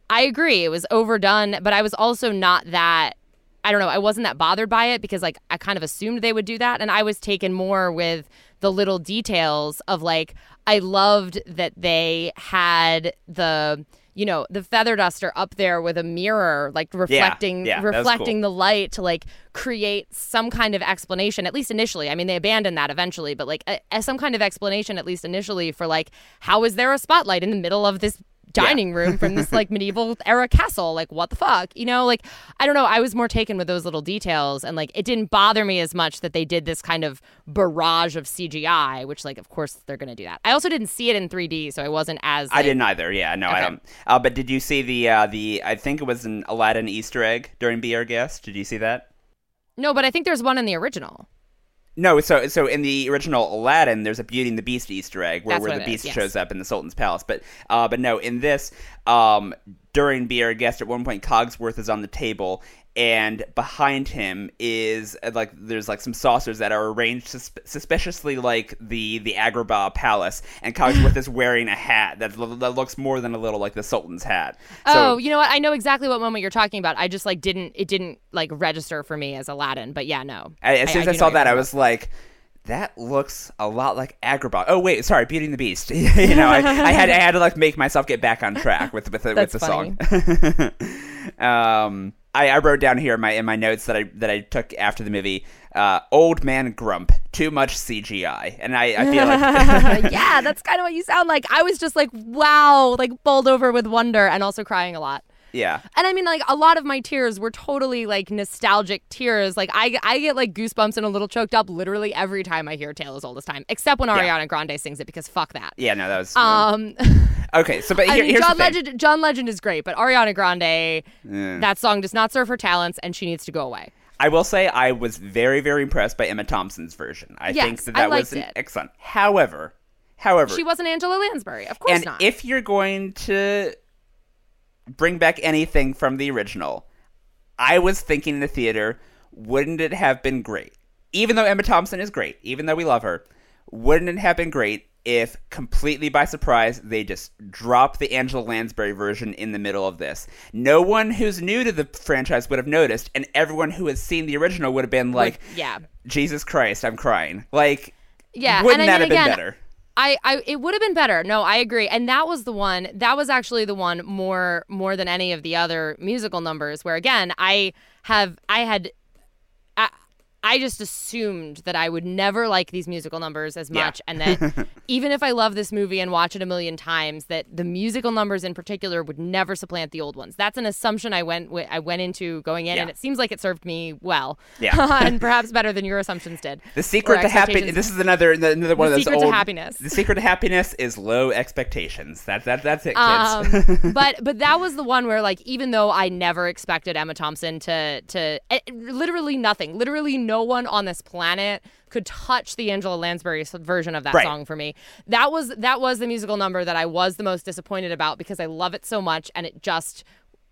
I agree it was overdone but I was also not that I don't know. I wasn't that bothered by it because like I kind of assumed they would do that, and I was taken more with the little details of like I loved that they had the you know the feather duster up there with a mirror like reflecting yeah, was reflecting cool. the light to like create some kind of explanation at least initially i mean they abandoned that eventually but like a, a- some kind of explanation at least initially for like how is there a spotlight in the middle of this dining room from this like medieval era castle like what the fuck you know like i don't know i was more taken with those little details and like it didn't bother me as much that they did this kind of barrage of cgi which like of course they're gonna do that i also didn't see it in 3d so i wasn't as I didn't either. Yeah, no, I don't. Uh, but did you see the uh, the? I think it was an Aladdin Easter egg during Be Our Guest. Did you see that? no but i think there's one in the original No, so so in the original Aladdin, there's a Beauty and the Beast Easter egg where, That's where the Beast is, yes. shows up in the Sultan's palace. But uh, but no, in this, um, during Be Our Guest, at one point Cogsworth is on the table, and behind him is uh, like there's like some saucers that are arranged sus- suspiciously like the the Agrabah palace, and Cogsworth is wearing a hat that, that looks more than a little like the Sultan's hat. oh So, you know what i know exactly what moment you're talking about i just like didn't it didn't like register for me as aladdin but yeah no I- as soon as I, do know saw that, I was like, that looks a lot like Agrabah. Oh wait, sorry, Beauty and the Beast. you know, I, I had I had to like make myself get back on track with with the, with That's the song. um, I, I wrote down here in my in my notes that I that I took after the movie. Uh, old man grump, too much CGI, and I, I feel like yeah, that's kind of what you sound like. I was just like, wow, like bowled over with wonder and also crying a lot. Yeah, And I mean, like a lot of my tears were totally like nostalgic tears. Like I, I get like goosebumps and a little choked up literally every time I hear "Tale as Old as Time," except when Ariana Grande sings it because fuck that. yeah. No, that was Um, okay. So, but I mean, here's John. Legend, John Legend is great, but Ariana Grande, that song does not serve her talents, and she needs to go away. I will say I was very very impressed by Emma Thompson's version. I Yes, think that that was an it. excellent. However, however, She wasn't Angela Lansbury, of course and not. if you're going to bring back anything from the original, I was thinking in the theater, wouldn't it have been great? Even though Emma Thompson is great, even though we love her, wouldn't it have been great if completely by surprise they just dropped the Angela Lansbury version in the middle of this? No one who's new to the franchise would have noticed, and everyone who has seen the original would have been like, yeah, Jesus Christ, I'm crying. Like, yeah, wouldn't I that mean, have been again, better? I, I it would have been better. No, I agree. And that was the one that was actually the one more more than any of the other musical numbers where again, I have I had I, just assumed that I would never like these musical numbers as Yeah. much and that even if I love this movie and watch it a million times that the musical numbers in particular would never supplant the old ones. That's an assumption I went wi- I went into going in Yeah. and it seems like it served me well. Yeah. and perhaps better than your assumptions did. The secret to happiness. This is another another one The of those secret to old. happiness. The secret to happiness is low expectations. That that that's it, kids. Um, but but that was the one where like even though I never expected Emma Thompson to to eh, literally nothing, literally no one on this planet could touch the Angela Lansbury version of that Right. song for me. That was that was the musical number that I was the most disappointed about because I love it so much and it just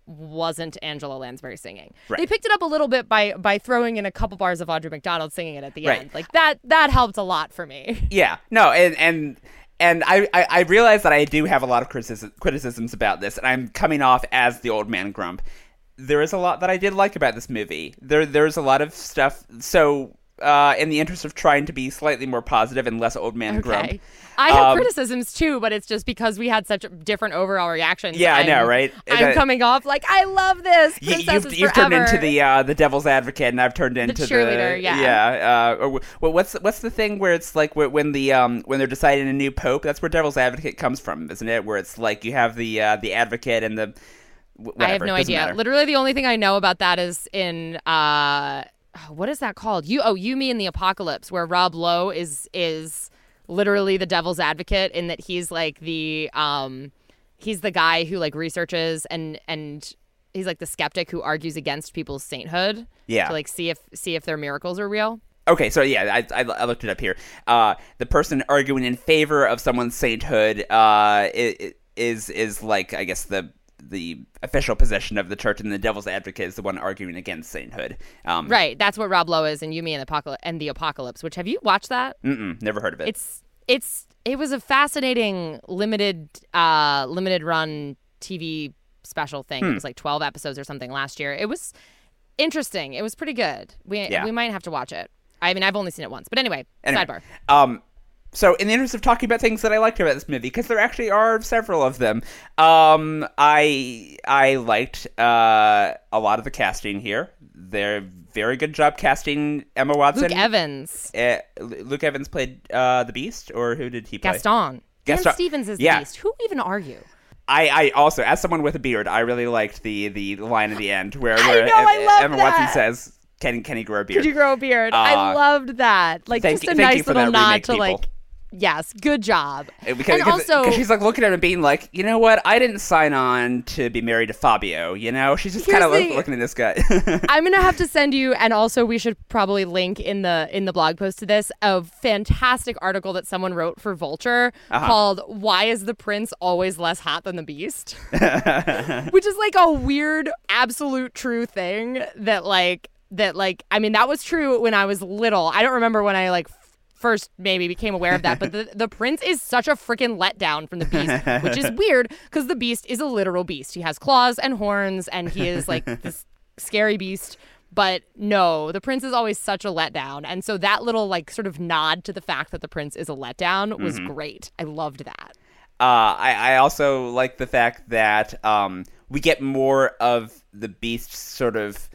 wasn't Angela Lansbury singing. Right. They picked it up a little bit by by throwing in a couple bars of Audra McDonald singing it at the Right. end. Like that that helped a lot for me. yeah. No. And and. And I, I, I realize that I do have a lot of criticism, criticisms about this, and I'm coming off as the old man grump. There is a lot that I did like about this movie. There there's a lot of stuff. So, uh, in the interest of trying to be slightly more positive and less old man grump, I have Um, criticisms too, but it's just because we had such different overall reactions. Yeah, I know, I'm- right? I'm Uh, coming off like I love this. Princesses you've, you've turned into the uh, the devil's advocate, and I've turned into the cheerleader, yeah. yeah. Uh, or, well, what's what's the thing where it's like when the um when they're deciding a new pope? That's where devil's advocate comes from, isn't it? Where it's like you have the uh, the advocate and the whatever. I have no idea. matter. Literally, the only thing I know about that is in uh, what is that called? You oh, you mean the apocalypse, where Rob Lowe is is literally the devil's advocate in that he's like the um he's the guy who like researches and and he's like the skeptic who argues against people's sainthood. Yeah. To like see if see if their miracles are real. Okay, so yeah, I, I, I looked it up here. Uh, the person arguing in favor of someone's sainthood uh, is is like I guess the the official position of the church, and the devil's advocate is the one arguing against sainthood. Um, Right. That's what Rob Lowe is in You, Me and the Apocalypse and the Apocalypse. Which have you watched that? Mm-mm, never heard of it. It's it's it was a fascinating limited uh limited run TV special thing. Hmm. It was like twelve episodes or something last year. It was interesting. It was pretty good. We Yeah. we might have to watch it. I mean, I've only seen it once, but anyway, Anyway, sidebar. Um, so, in the interest of talking about things that I liked about this movie, because there actually are several of them, um, I I liked uh, a lot of the casting here. They're very good job casting Emma Watson. Luke Evans, Uh, Luke Evans played uh, the Beast, or who did he play? Gaston. Gaston- Dan Stevens is yeah. the beast. Who even are you? I, I also, as someone with a beard, I really liked the the line at the end where, I where know, I Em- Emma that. Watson says, "Can can he grow a beard?" Could you grow a beard? I Uh, loved that. Like just you- a nice little nod remake, to people. like, yes, good job. Because, and also, because she's like looking at him being like, you know what? I didn't sign on to be married to Fabio. You know, she's just kind of looking at this guy. I'm gonna have to send you, and also we should probably link in the in the blog post to this a fantastic article that someone wrote for Vulture Uh-huh. called "Why is the Prince always less hot than the Beast?" which is like a weird, absolute true thing that like that like I mean that was true when I was little. I don't remember when I like. First, maybe became aware of that, but the, the prince is such a freaking letdown from the beast, which is weird because the beast is a literal beast. He has claws and horns, and he is like this scary beast. But no, the prince is always such a letdown. And so that little like sort of nod to the fact that the prince is a letdown was great. I loved that. Uh, I, I also like the fact that um, we get more of the Beast's sort of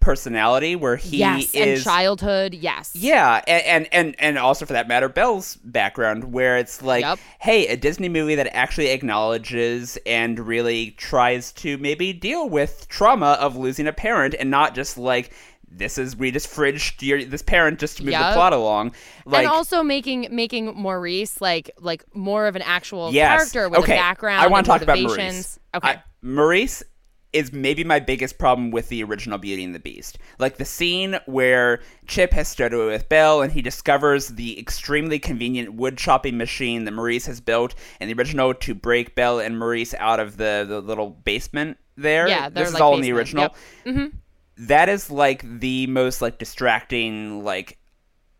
personality, where he yes, and childhood. Yes. Yeah, and, and and also for that matter, Belle's background, where it's like, Yep. hey, a Disney movie that actually acknowledges and really tries to maybe deal with trauma of losing a parent, and not just like this is we just fridged your, this parent just to move the plot along. Like, and also making making Maurice like like more of an actual yes, character with okay. a background. I want to talk about. Maurice. Okay. I- Maurice is maybe my biggest problem with the original Beauty and the Beast. Like the scene where Chip has stood away with Belle and he discovers the extremely convenient wood chopping machine that Maurice has built in the original to break Belle and Maurice out of the, the little basement there. Yeah, this is like, all in the basement. original. Mm-hmm. That is like the most like distracting, like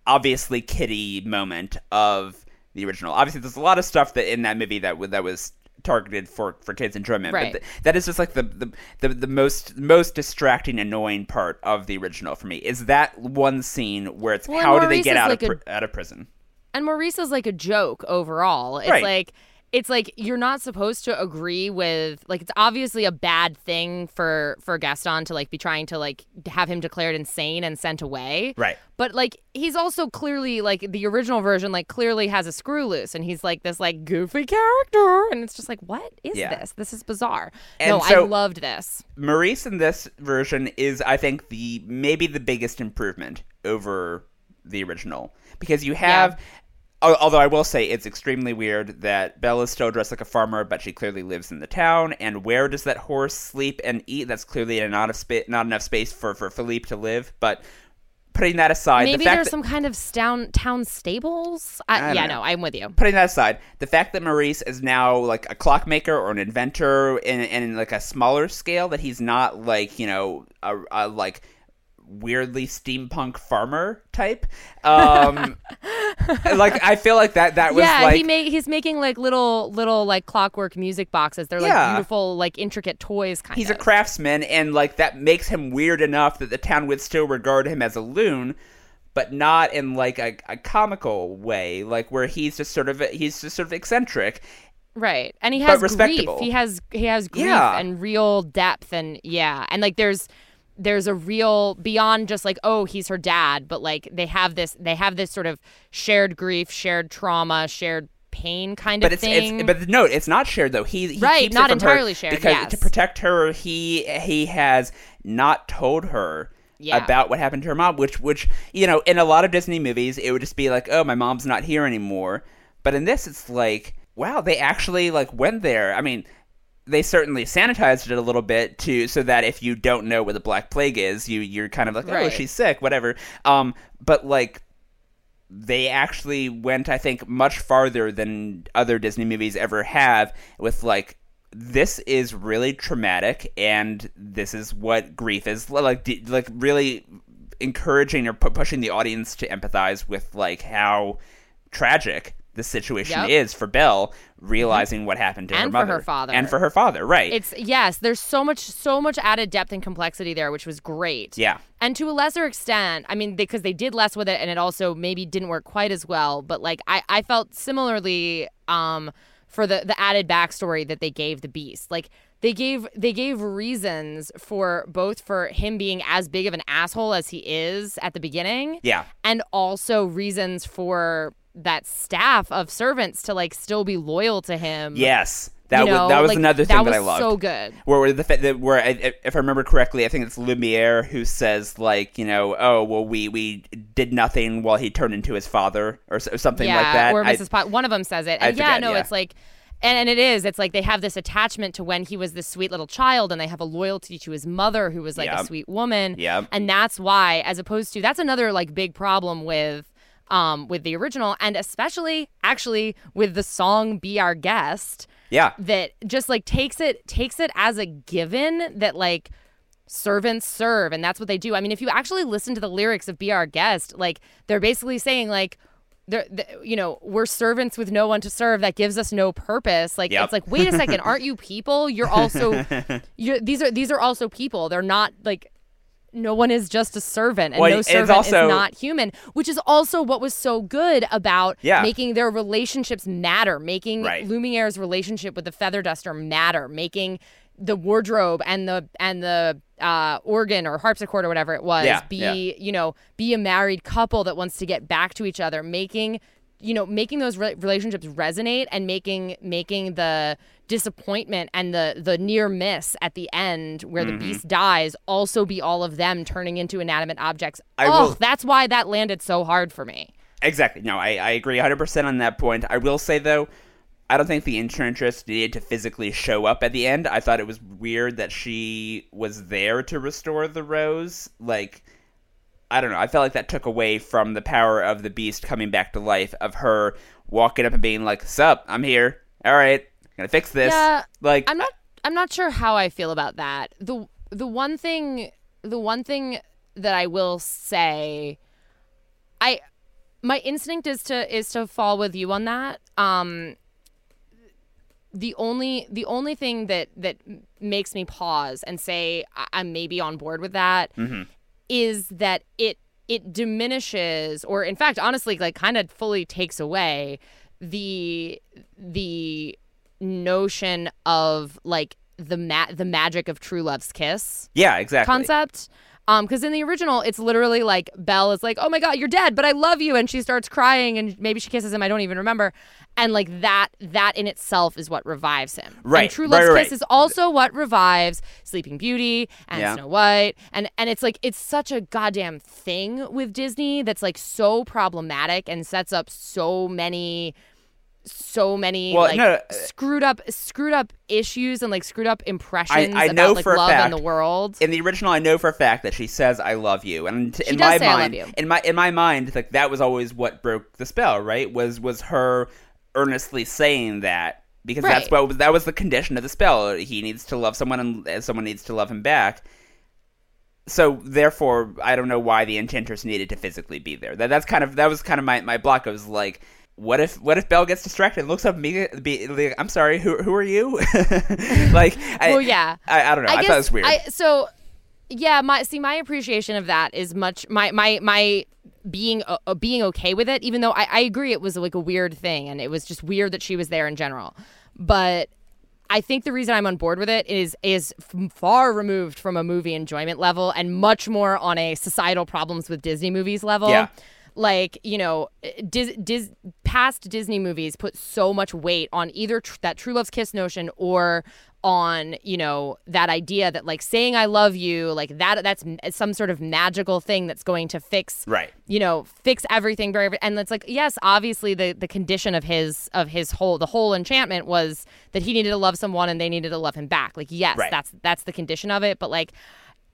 obviously kitty moment of the original. Obviously, there's a lot of stuff that in that movie that that was targeted for for kids enjoyment, Right. but th- that is just like the, the the the most most distracting, annoying part of the original for me is that one scene where it's Well, how do they get out like of a- out of prison? and Maurice is like a joke overall. It's Right. like it's like you're not supposed to agree with like it's obviously a bad thing for for Gaston to like be trying to like have him declared insane and sent away. Right. But like he's also clearly like the original version like clearly has a screw loose and he's like this like goofy character and it's just like what is Yeah. this? This is bizarre. And no, so- I loved this. Maurice in this version is, I think, the maybe the biggest improvement over the original because you have. al- Although I will say it's extremely weird that Belle is still dressed like a farmer, but she clearly lives in the town. And where does that horse sleep and eat? That's clearly not enough space, not enough space for for Philippe to live. But putting that aside, Maybe the fact there's that, some kind of town town stables. I, I yeah, know. no, I'm with you. putting that aside, the fact that Maurice is now like a clockmaker or an inventor in, in like a smaller scale, that he's not like you know a, a like weirdly steampunk farmer type. Um, like I feel like that that was yeah, like he made he's making like little little like clockwork music boxes. They're like Yeah. beautiful, like intricate toys kind he's of. a craftsman, and like that makes him weird enough that the town would still regard him as a loon. But not in like a, a comical way, like where he's just sort of he's just sort of eccentric, Right. And he has grief. He has he has grief Yeah. and real depth and yeah. And like there's there's a real beyond just like oh he's her dad, but like they have this they have this sort of shared grief, shared trauma, shared pain kind but of it's, thing. it's but no, it's not shared though. He, he Right, keeps not entirely shared, because yes. to protect her, he he has not told her Yeah. about what happened to her mom. Which which you know, in a lot of Disney movies, it would just be like, oh, my mom's not here anymore. But in this, it's like, wow, they actually like went there. I mean. They certainly sanitized it a little bit to so that if you don't know what the Black Plague is, you you're kind of like, oh, Right. she's sick, whatever. Um, but like they actually went, I think, much farther than other Disney movies ever have with like this is really traumatic and this is what grief is like like really encouraging or pu- pushing the audience to empathize with like how tragic the situation Yep. is for Belle realizing what happened to her And for her mother father. and for her father, right? It's yes, there's so much so much added depth and complexity there, which was great. yeah, And to a lesser extent, I mean, because they did less with it, and it also maybe didn't work quite as well. But like, I I felt similarly um for the the added backstory that they gave the Beast. Like they gave they gave reasons for both for him being as big of an asshole as he is at the beginning, yeah, and also reasons for that staff of servants to like still be loyal to him. yes. That you was know? that was Like, another thing that, that, was I loved. So good. where, where the where I, if I remember correctly, I think it's Lumiere who says like you know oh well we we did nothing while he turned into his father or, or something yeah, like that. Or I- Mrs. Pot. One of them says it. I yeah, forget, no, yeah. it's like, and, and it is. It's like they have this attachment to when he was this sweet little child, and they have a loyalty to his mother, who was like Yep. a sweet woman. Yep. And that's why, as opposed to, that's another like big problem with. Um, with the original, and especially actually with the song "Be Our Guest," yeah, that just like takes it takes it as a given that like servants serve and that's what they do. I mean if you actually listen to the lyrics of be our guest like they're basically saying like they're, th you know we're servants with no one to serve. That gives us no purpose. Like Yep. it's like wait a second aren't you people? You're also you're these are these are also people. They're not like no one is just a servant and Well, no servant also- is not human which is also what was so good about Yeah. making their relationships matter making Right. Lumiere's relationship with the feather duster matter making the wardrobe and the and the uh, organ or harpsichord or whatever it was Yeah, be yeah. you know be a married couple that wants to get back to each other making you know making those re- relationships resonate and making making the disappointment and the the near miss at the end where Mm-hmm. the beast dies also be all of them turning into inanimate objects I oh will- that's why that landed so hard for me Exactly. No, I, I agree 100% on that point. I will say, though, I don't think the enchantress needed to physically show up at the end. I thought it was weird that she was there to restore the rose. Like, I don't know. I felt like that took away from the power of the beast coming back to life, of her walking up and being like, Sup, I'm here. All right, gonna fix this. Yeah, like, I'm not I'm not sure how I feel about that. The the one thing the one thing that I will say I my instinct is to is to fall with you on that. Um the only the only thing that that makes me pause and say I- I'm maybe on board with that is that it it diminishes or in fact honestly like kind of fully takes away the the notion of like the ma- the magic of true love's kiss yeah, exactly. concept um because in the original it's literally like belle is like oh my god you're dead but i love you and she starts crying and maybe she kisses him i don't even remember and like that that in itself is what revives him Right, and true right, love's right, kiss right. is also what revives sleeping beauty and Yeah. snow white and and it's like it's such a goddamn thing with disney that's like so problematic and sets up so many so many Well, like no, uh, screwed up screwed up issues and like screwed up impressions I about know like for love fact- in the world in the original, I know for a fact that she says "I love you," and t- in my "I mind, you." in my in my mind, like that was always what broke the spell. Right? Was was her earnestly saying that because that's what was, that was the condition of the spell. He needs to love someone, and someone needs to love him back. So therefore, I don't know why the enchantress needed to physically be there. That that's kind of that was kind of my my block. I was like. What if what if Belle gets distracted and looks up me? Be, like, I'm sorry, who who are you? like, I, well yeah I, I don't know. I, guess thought it was weird. I, so yeah my see my appreciation of that is much my my my being uh, uh, being okay with it even though I, I agree it was like a weird thing and it was just weird that she was there in general but I think the reason I'm on board with it is is far removed from a movie enjoyment level and much more on a societal problems with Disney movies level. Yeah. Like you know, Dis- Dis- past Disney movies put so much weight on either tr- that true love's kiss notion or on you know that idea that like saying I love you like that that's m- some sort of magical thing that's going to fix Right. you know fix everything very and it's like yes obviously the the condition of his of his whole the whole enchantment was that he needed to love someone and they needed to love him back like yes Right. that's that's the condition of it but like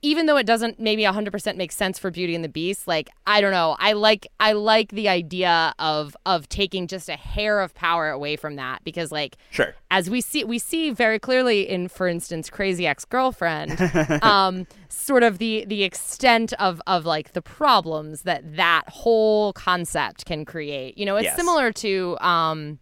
even though it doesn't maybe 100% make sense for Beauty and the Beast, like I don't know, I like I like the idea of of taking just a hair of power away from that because like Sure. as we see we see very clearly in for instance Crazy Ex-Girlfriend um sort of the the extent of of like the problems that that whole concept can create. You know, it's Yes. similar to um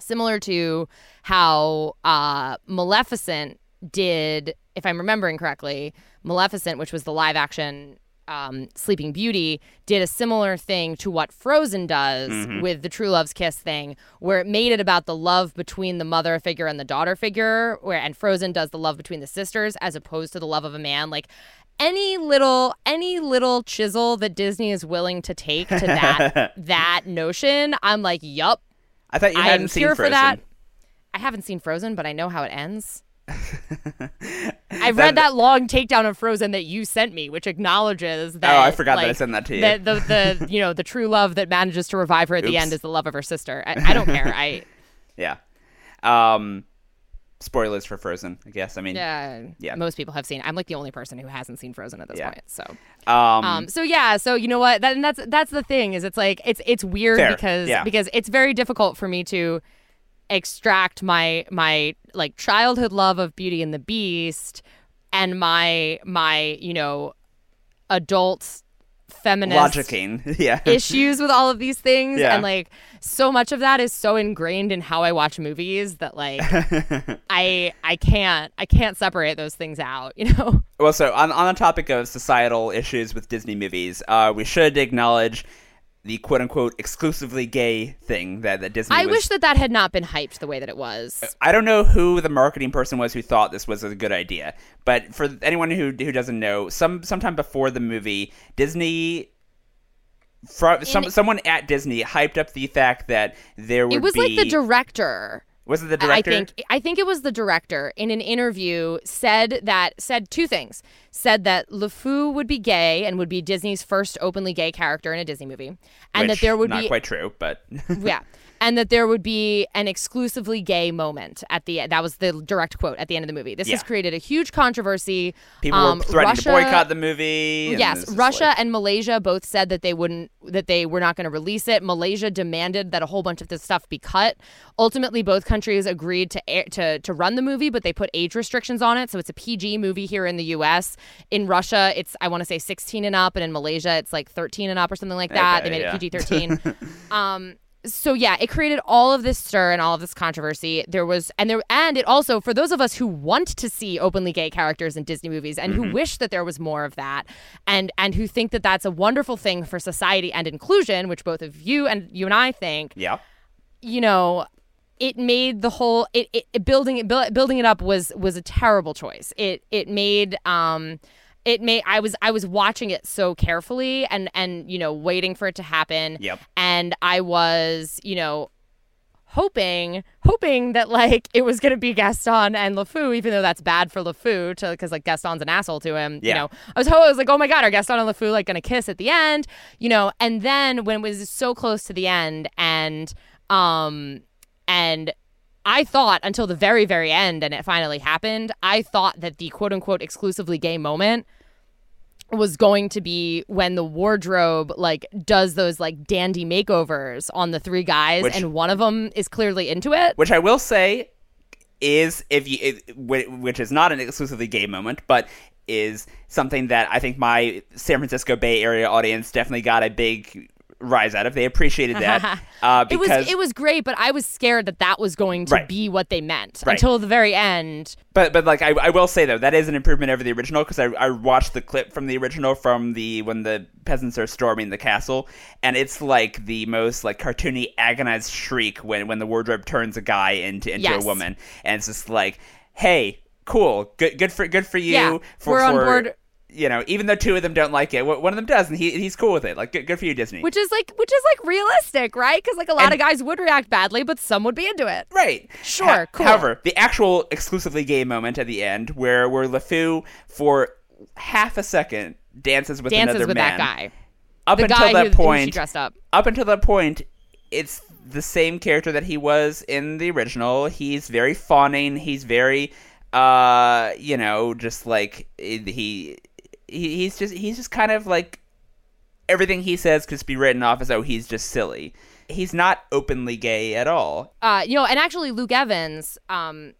similar to how uh Maleficent did if I'm remembering correctly, Maleficent, which was the live action um, Sleeping Beauty, did a similar thing to what Frozen does with the True Love's Kiss thing, where it made it about the love between the mother figure and the daughter figure, where and Frozen does the love between the sisters as opposed to the love of a man. Like any little any little chisel that Disney is willing to take to that that notion, I'm like, yup, I thought you I'm hadn't seen here Frozen. for that. I haven't seen Frozen, but I know how it ends. I read that long takedown of Frozen that you sent me, which acknowledges that. Oh, I forgot that I sent that to you. That the, the you know the true love that manages to revive her at the end is the love of her sister. I, I don't care. I Yeah. Um, spoilers for Frozen, I guess. I mean, yeah, Yeah. Most people have seen. I'm like the only person who hasn't seen Frozen at this Yeah. point. So um, Um, so yeah, so you know what? That, and that's that's the thing is it's like it's it's weird Fair, because yeah. because it's very difficult for me to extract my my like childhood love of Beauty and the Beast and my my you know adult feminist logicking. yeah. issues with all of these things Yeah. and like so much of that is so ingrained in how I watch movies that like I I can't I can't separate those things out, you know. Well, so on, on the topic of societal issues with Disney movies, uh, we should acknowledge the quote unquote exclusively gay thing that, that Disney I was. wish that that had not been hyped the way that it was. Uh, I don't know who the marketing person was who thought this was a good idea, but for anyone who who doesn't know, some sometime before the movie, Disney. From, some, someone at Disney hyped up the fact that there would It was be like the director. Was it the director? I think I think it was the director in an interview said that said two things. Said that LeFou would be gay and would be Disney's first openly gay character in a Disney movie, and that there would not be not quite true, but yeah, and that there would be an exclusively gay moment at the that was the direct quote at the end of the movie. This Yeah. has created a huge controversy. people Um, were threatening Russia, to boycott the movie. Yes, Russia like- and Malaysia both said that they wouldn't that they were not going to release it. Malaysia demanded that a whole bunch of this stuff be cut. Ultimately, both countries agreed to air, to to run the movie, but they put age restrictions on it, so it's a PG movie here in the US. In Russia, it's I want to say 16 and up, and in Malaysia, it's like 13 and up or something like that. Okay, they made yeah. it PG-13. um so yeah, it created all of this stir and all of this controversy. There was and there and it also for those of us who want to see openly gay characters in Disney movies and Mm-hmm. who wish that there was more of that and and who think that that's a wonderful thing for society and inclusion, which both of you and you and I think, yeah. you know, it made the whole it, it, it building it building it up was was a terrible choice. It it made um it made I was I was watching it so carefully and and you know waiting for it to happen. Yep. And I was, you know, hoping hoping that like it was going to be Gaston and LeFou even though that's bad for LeFou to cuz like Gaston's an asshole to him, Yeah. you know. I was ho- I was like, "Oh my god, are Gaston and LeFou like going to kiss at the end?" You know, and then when it was so close to the end and um and I thought until the very, very end, and it finally happened, I thought that the quote unquote exclusively gay moment was going to be when the wardrobe like does those like dandy makeovers on the three guys Which- and one of them is clearly into it. Which I will say is if you it, which is not an exclusively gay moment, but is something that I think my San Francisco Bay Area audience definitely got a big rise out of. They appreciated that uh, it was it was great but i was scared that that was going to Right. be what they meant Right. until the very end But but like I, I will say though that is an improvement over the original because I, I watched the clip from the original from the when the peasants are storming the castle and it's like the most like cartoony agonized shriek when when the wardrobe turns a guy into into Yes. a woman and it's just like hey cool good good for good for you Yeah, for, we're on board. You know even though two of them don't like it one of them does and he he's cool with it like good, good for you Disney which is like which is like realistic right because like a lot And- of guys would react badly but some would be into it Right. Sure, cool. However, the actual exclusively gay moment at the end, where where LeFou for half a second dances with dances another with man. that guy Up the until guy that who, who she point, dressed up up until that point, it's the same character that he was in the original. He's very fawning. He's very, uh, you know, just like he he, he's just he's just kind of like everything he says could be written off as oh he's just silly. He's not openly gay at all. Uh, you know, and actually, Luke Evans, um,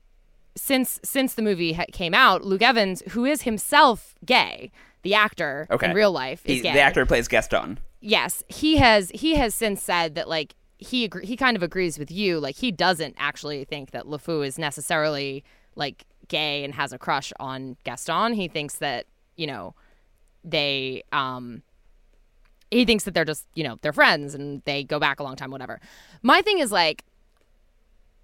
since since the movie ha- came out, Luke Evans, who is himself gay, the actor Okay. in real life is He- gay. the actor who plays Gaston. yes, he has he has since said that like he agree- he kind of agrees with you. Like he doesn't actually think that LeFou is necessarily like gay and has a crush on Gaston. He thinks that you know they um he thinks that they're just you know they're friends and they go back a long time whatever my thing is like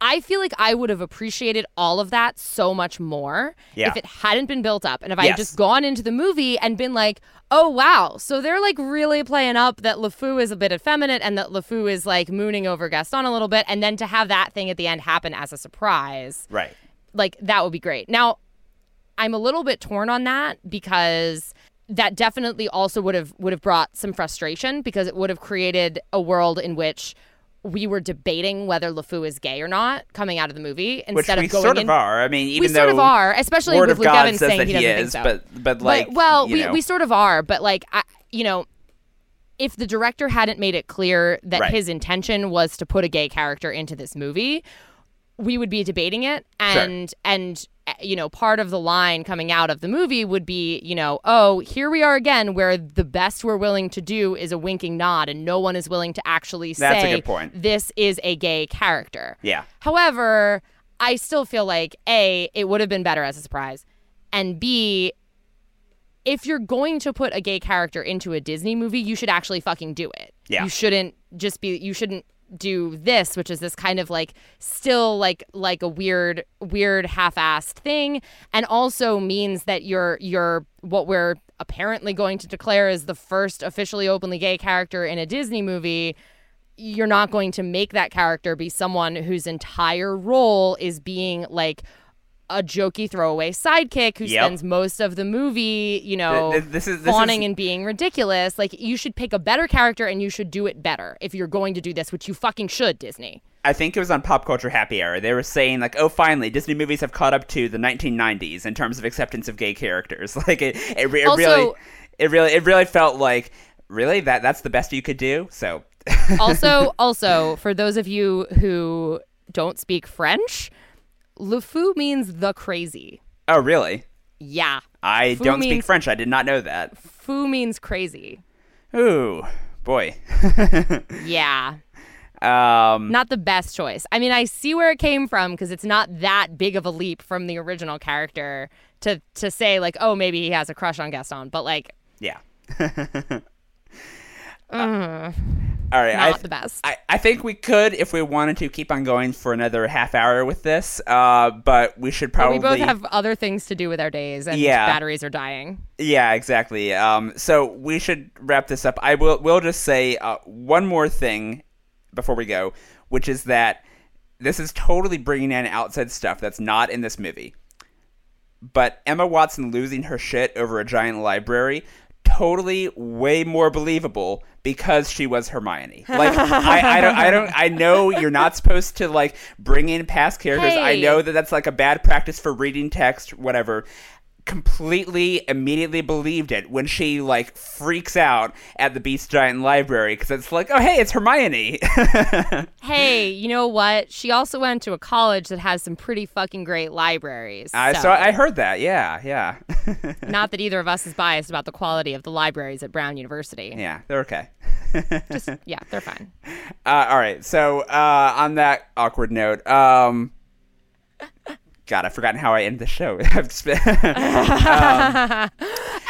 i feel like i would have appreciated all of that so much more Yeah. if it hadn't been built up and if i had just gone into the movie and been like oh wow so they're like really playing up that lefou is a bit effeminate and that lefou is like mooning over gaston a little bit and then to have that thing at the end happen as a surprise Right. like that would be great. Now, I'm a little bit torn on that because that definitely also would have would have brought some frustration because it would have created a world in which we were debating whether LeFou is gay or not coming out of the movie Which instead we of going sort in. of are. I mean, even we though sort of are, especially Word with Luke Evans saying he he doesn't is, think so. but but like but well, we know, we sort of are, but like I, you know, if the director hadn't made it clear that Right. his intention was to put a gay character into this movie, we would be debating it and and uh, you know part of the line coming out of the movie would be you know oh here we are again where the best we're willing to do is a winking nod and no one is willing to actually say, That's a good point. this is a gay character yeah. However, I still feel like A, it would have been better as a surprise. And B, if you're going to put a gay character into a Disney movie, you should actually fucking do it. Yeah. You shouldn't just be you shouldn't do this, which is this kind of like still like like a weird weird half-assed thing and also means that you're you're what we're apparently going to declare as the first officially openly gay character in a Disney movie you're not going to make that character be someone whose entire role is being like a jokey throwaway sidekick who Yep. spends most of the movie, you know, Th- th- this is- this fawning is- and being ridiculous. Like you should pick a better character and you should do it better if you're going to do this, which you fucking should, Disney. I think it was on Pop Culture Happy Hour. They were saying like, "Oh, finally, Disney movies have caught up to the 1990s in terms of acceptance of gay characters." Like it, it Also- really, it really, it really felt like, really that that's the best you could do. So, also, also for those of you who don't speak French, Le Fou means the crazy. oh, really? Yeah. I Fou don't speak French. I did not know that. Fou means crazy. Ooh, boy. Yeah. Um, not the best choice. I mean, I see where it came from because it's not that big of a leap from the original character to to say like, oh, maybe he has a crush on Gaston, but like, yeah. Uh, all right, not I, the best. I, I think we could, if we wanted to, keep on going for another half hour with this. Uh, but we should But probably we both have other things to do with our days, and Yeah. batteries are dying. Yeah, exactly. Um, so we should wrap this up. I will will just say uh, one more thing before we go, which is that this is totally bringing in outside stuff that's not in this movie. But Emma Watson losing her shit over a giant library totally way more believable because she was Hermione. Like I, I don't I don't I know you're not supposed to like bring in past characters. I know that that's like a bad practice for reading text whatever completely immediately believed it when she like freaks out at the beast giant library because it's like oh hey it's hermione Hey, you know what? She also went to a college that has some pretty fucking great libraries. I so, so i heard that yeah yeah not that either of us is biased about the quality of the libraries at Brown University. yeah they're okay Just yeah, they're fine. uh, all right so uh, on that awkward note um god i've forgotten how i end the show. Spent-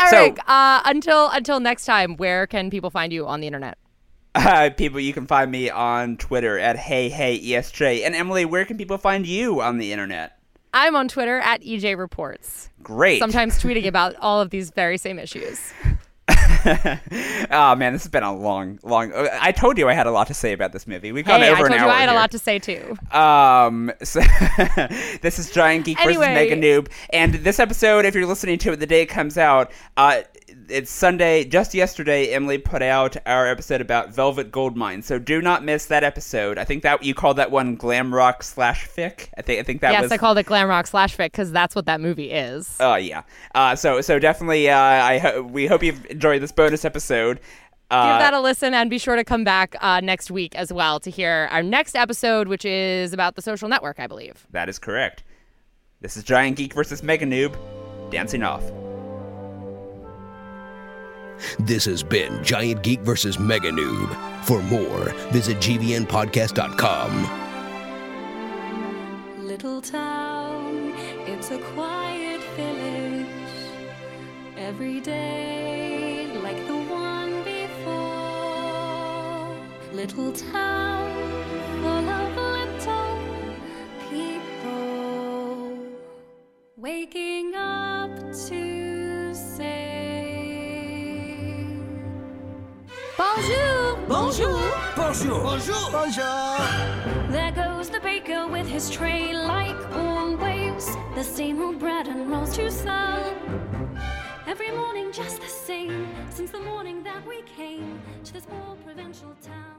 Eric, uh, until until next time, where can people find you on the internet? uh, people you can find me on twitter at hey hey esj and emily where can people find you on the internet? I'm on Twitter at EJ Reports, great. Sometimes tweeting about all of these very same issues. oh man, this has been a long, long. I told you I had a lot to say about this movie. We've gone Hey, over told an hour I had a lot to say too. Um, so this is Giant Geek Anyway. versus Mega Noob, and this episode, if you're listening to it the day it comes out, uh, it's Sunday. Just yesterday, Emily put out our episode about Velvet Goldmine. So do not miss that episode. I think that you called that one glam rock slash fic. I think I think that yes, was. I called it glam rock slash fic because that's what that movie is. Oh yeah. Uh, so so definitely. Uh, I ho- we hope you've enjoyed this bonus episode. Uh, Give that a listen and be sure to come back uh, next week as well to hear our next episode, which is about the social network, I believe. That is correct. This is Giant Geek versus Mega Noob, dancing off. This has been Giant Geek vs. Mega Noob. For more, visit gvnpodcast.com. Little town, it's a quiet village. Every day, like the one before. Little town, full of little people. Waking up to Bonjour! Bonjour. Bonjour. Bonjour. Bonjour. There goes the baker with his tray like always. The same old bread and rolls to sell. Every morning just the same since the morning that we came to this poor provincial town.